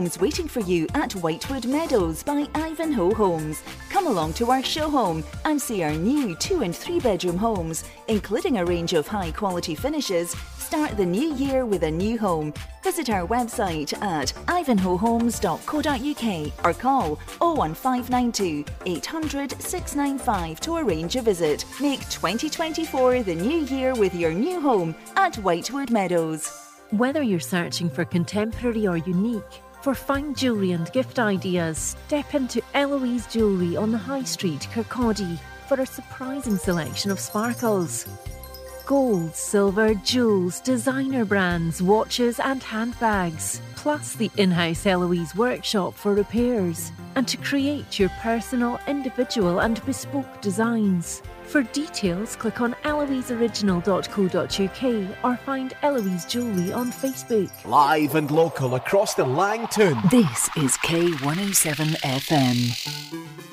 homes waiting for you at Whitewood Meadows by Ivanhoe Homes. Come along to our show home and see our new two and three bedroom homes, including a range of high quality finishes. Start the new year with a new home. Visit our website at ivanhoehomes.co.uk or call 01592 800 695 to arrange a visit. Make 2024 the new year with your new home at Whitewood Meadows. Whether you're searching for contemporary or unique, for fine jewellery and gift ideas, step into Eloise Jewellery on the High Street, Kirkcaldy, for a surprising selection of sparkles. Gold, silver, jewels, designer brands, watches, and handbags, plus the in house Eloise workshop for repairs. And to create your personal, individual, and bespoke designs. For details, click on eloiseoriginal.co.uk or find Eloise Jewellery on Facebook. Live and local across the Lang Toun. This is K107 FM.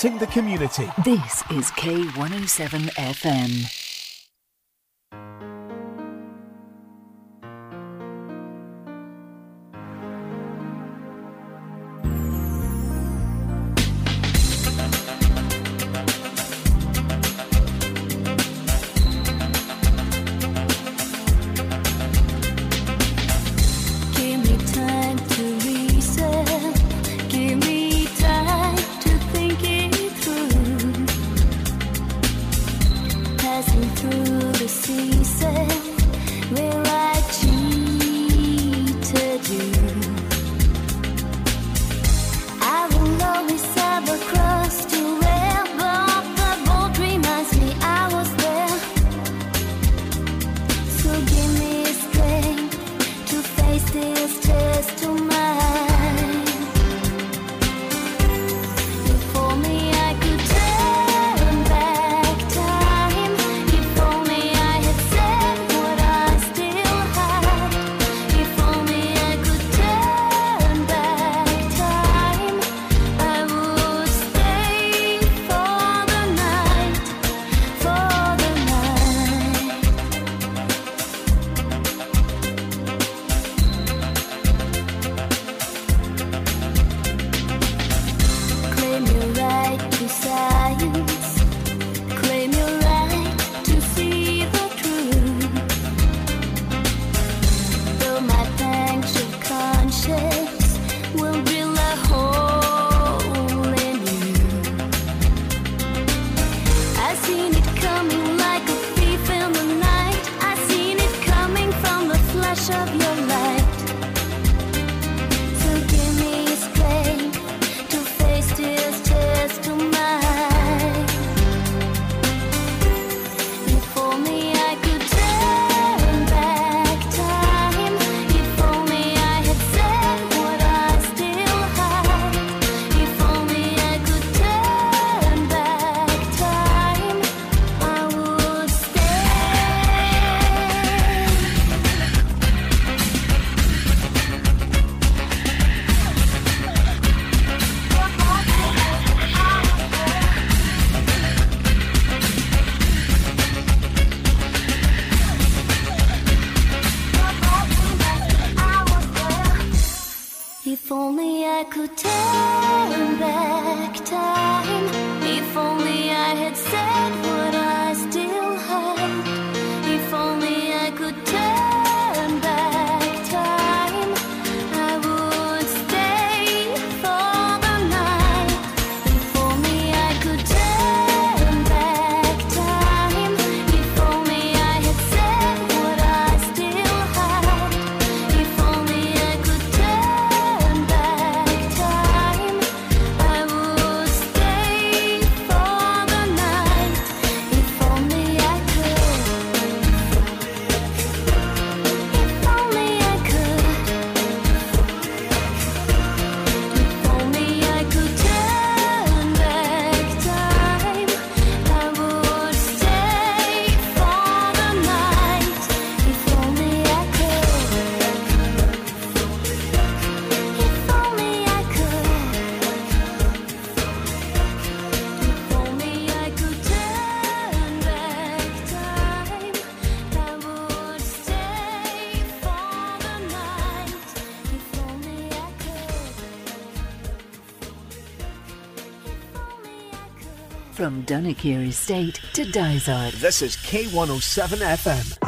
Connecting the community. This is K107 FM. Dunnikier Estate to Dysart. This is K107 FM.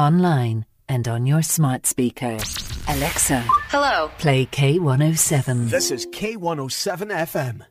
online, and on your smart speaker. Alexa. Hello. Play K107. This is K107 FM.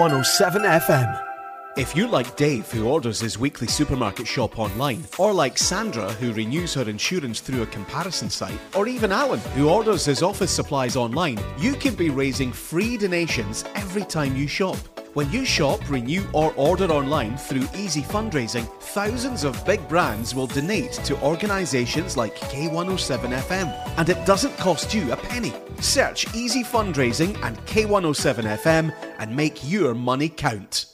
K107 FM. If you're like Dave, who orders his weekly supermarket shop online, or like Sandra, who renews her insurance through a comparison site, or even Alan, who orders his office supplies online, you can be raising free donations every time you shop. When you shop, renew, or order online through Easy Fundraising, thousands of big brands will donate to organisations like K107 FM, and it doesn't cost you a penny. Search Easy Fundraising and K107 FM and make your money count.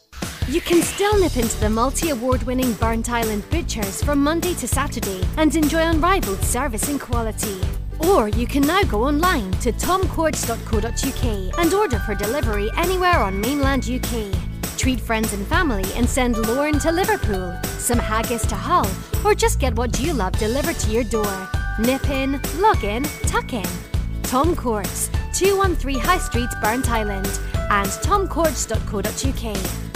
You can still nip into the multi award winning Burntisland Butchers from Monday to Saturday and enjoy unrivaled service and quality. Or you can now go online to tomcourts.co.uk and order for delivery anywhere on mainland UK. Treat friends and family and send Lorne to Liverpool, some haggis to Hull, or just get what you love delivered to your door. Nip in, log in, tuck in. Tom Courts, 213 High Street, Burntisland, and tomcourts.co.uk.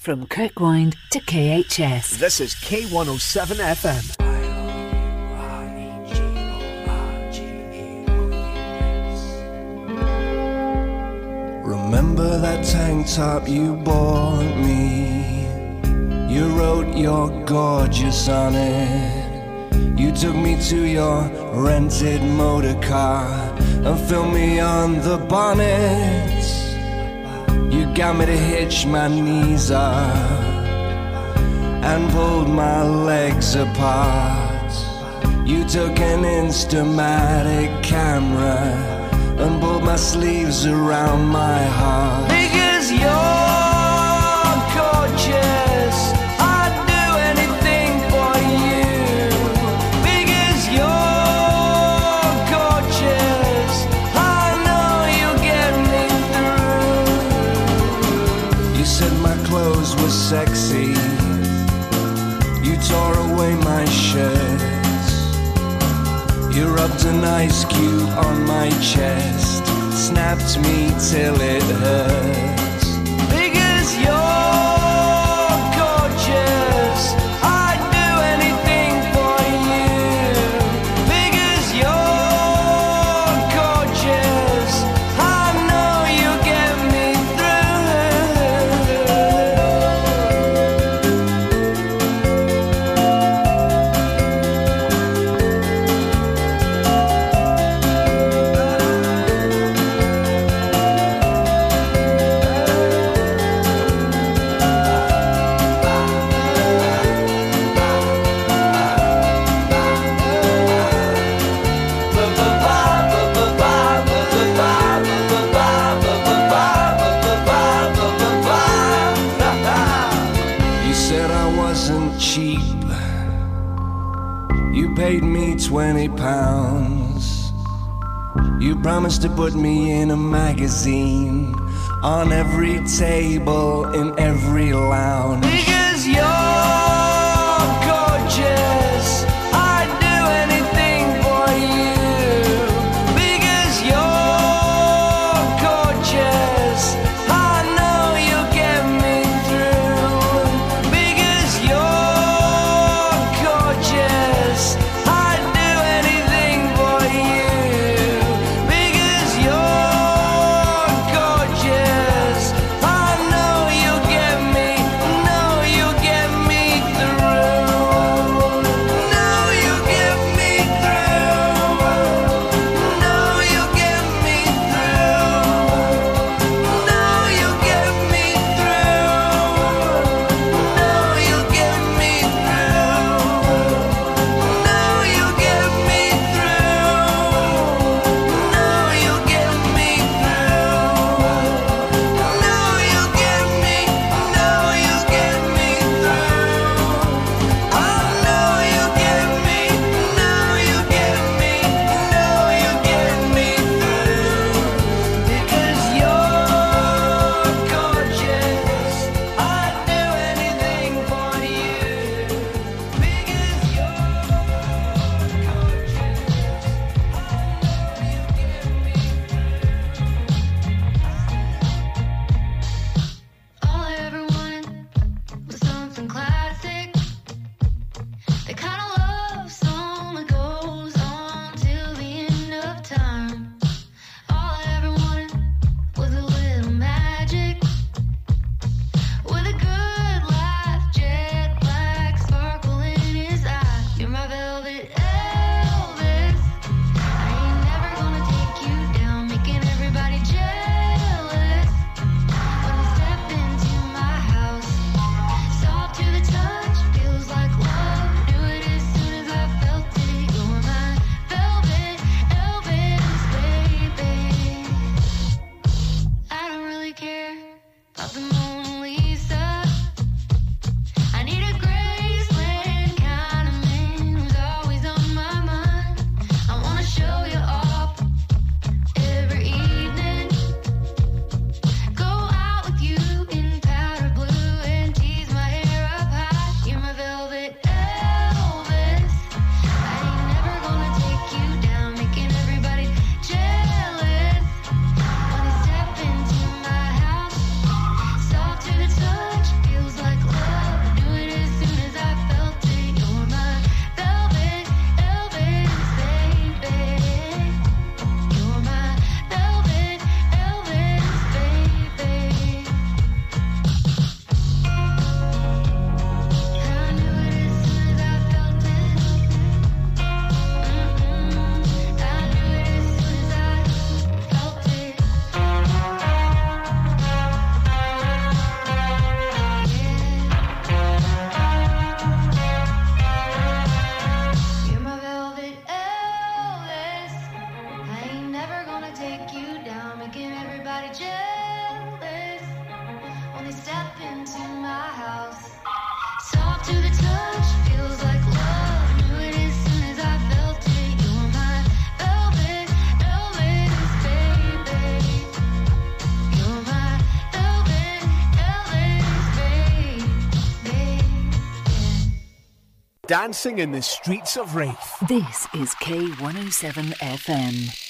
From Kirkwind to KHS. This is K107 FM. Remember that tank top you bought me? You wrote you're gorgeous on it. You took me to your rented motor car and filmed me on the bonnet. You got me to hitch my knees up and pulled my legs apart. You took an Instamatic camera and pulled my sleeves around my heart. Because you're rubbed an ice cube on my chest, snapped me till it hurts. Promised to put me in a magazine on every table in every lounge. dancing in the streets of Raith. This is K107 FM.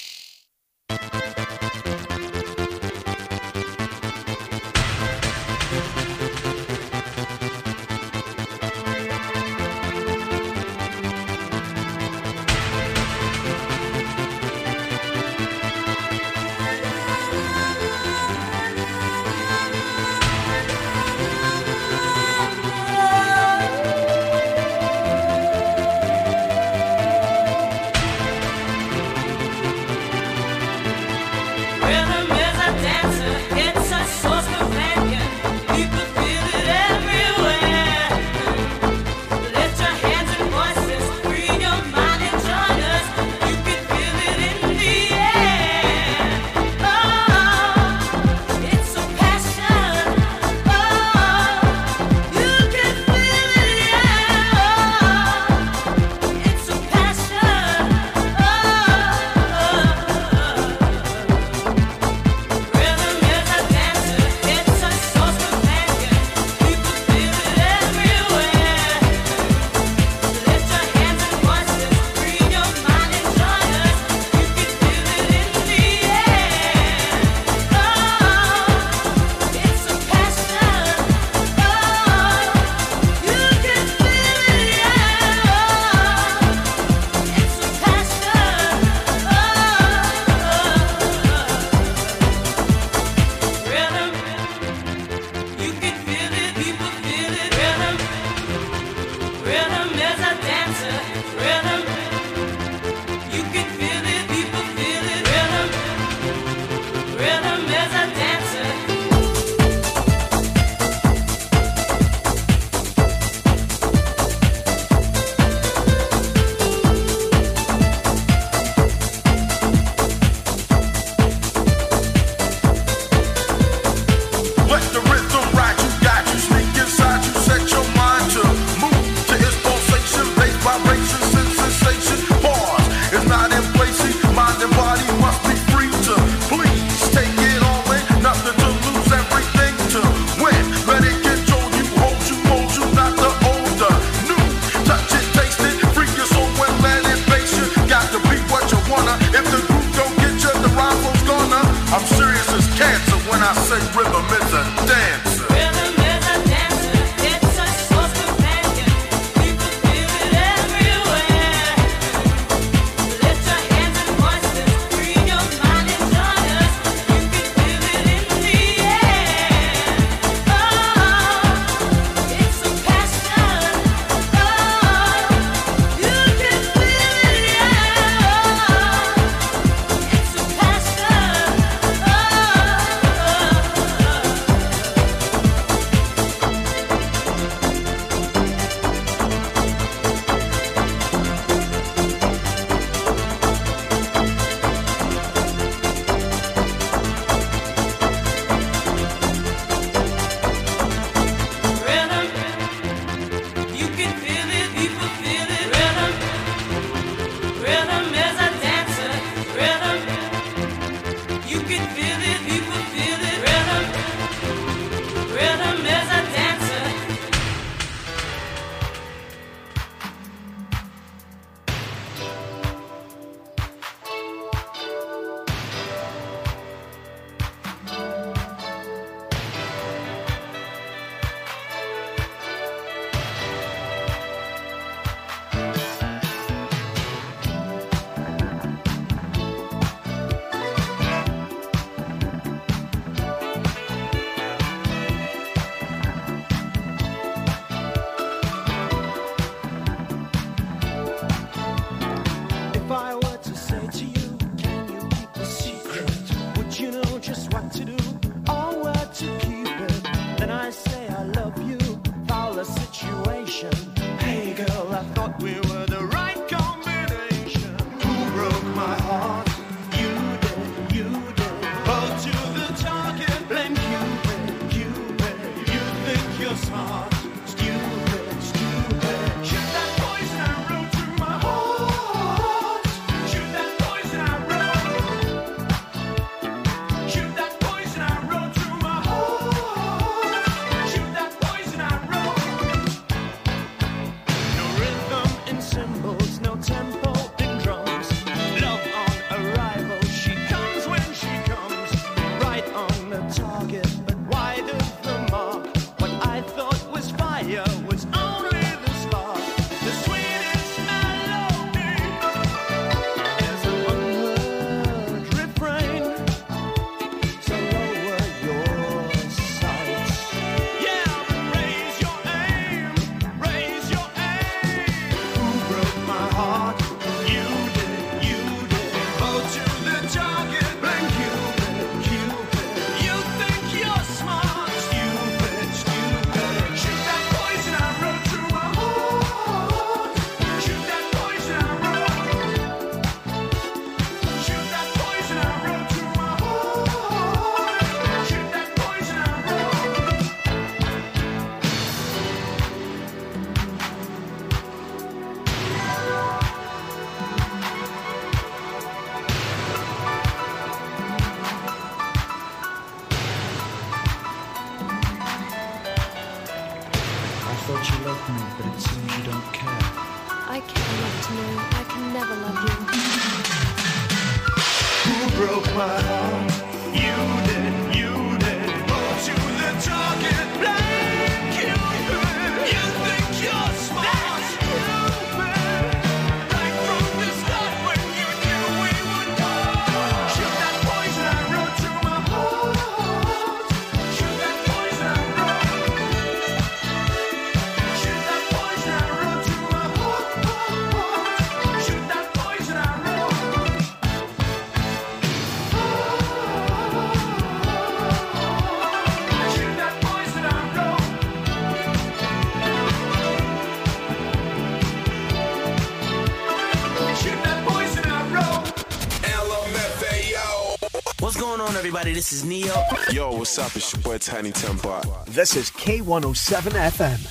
everybody. This is Neo. Yo, what's up? It's your boy Tiny Tempo. This is K107 FM.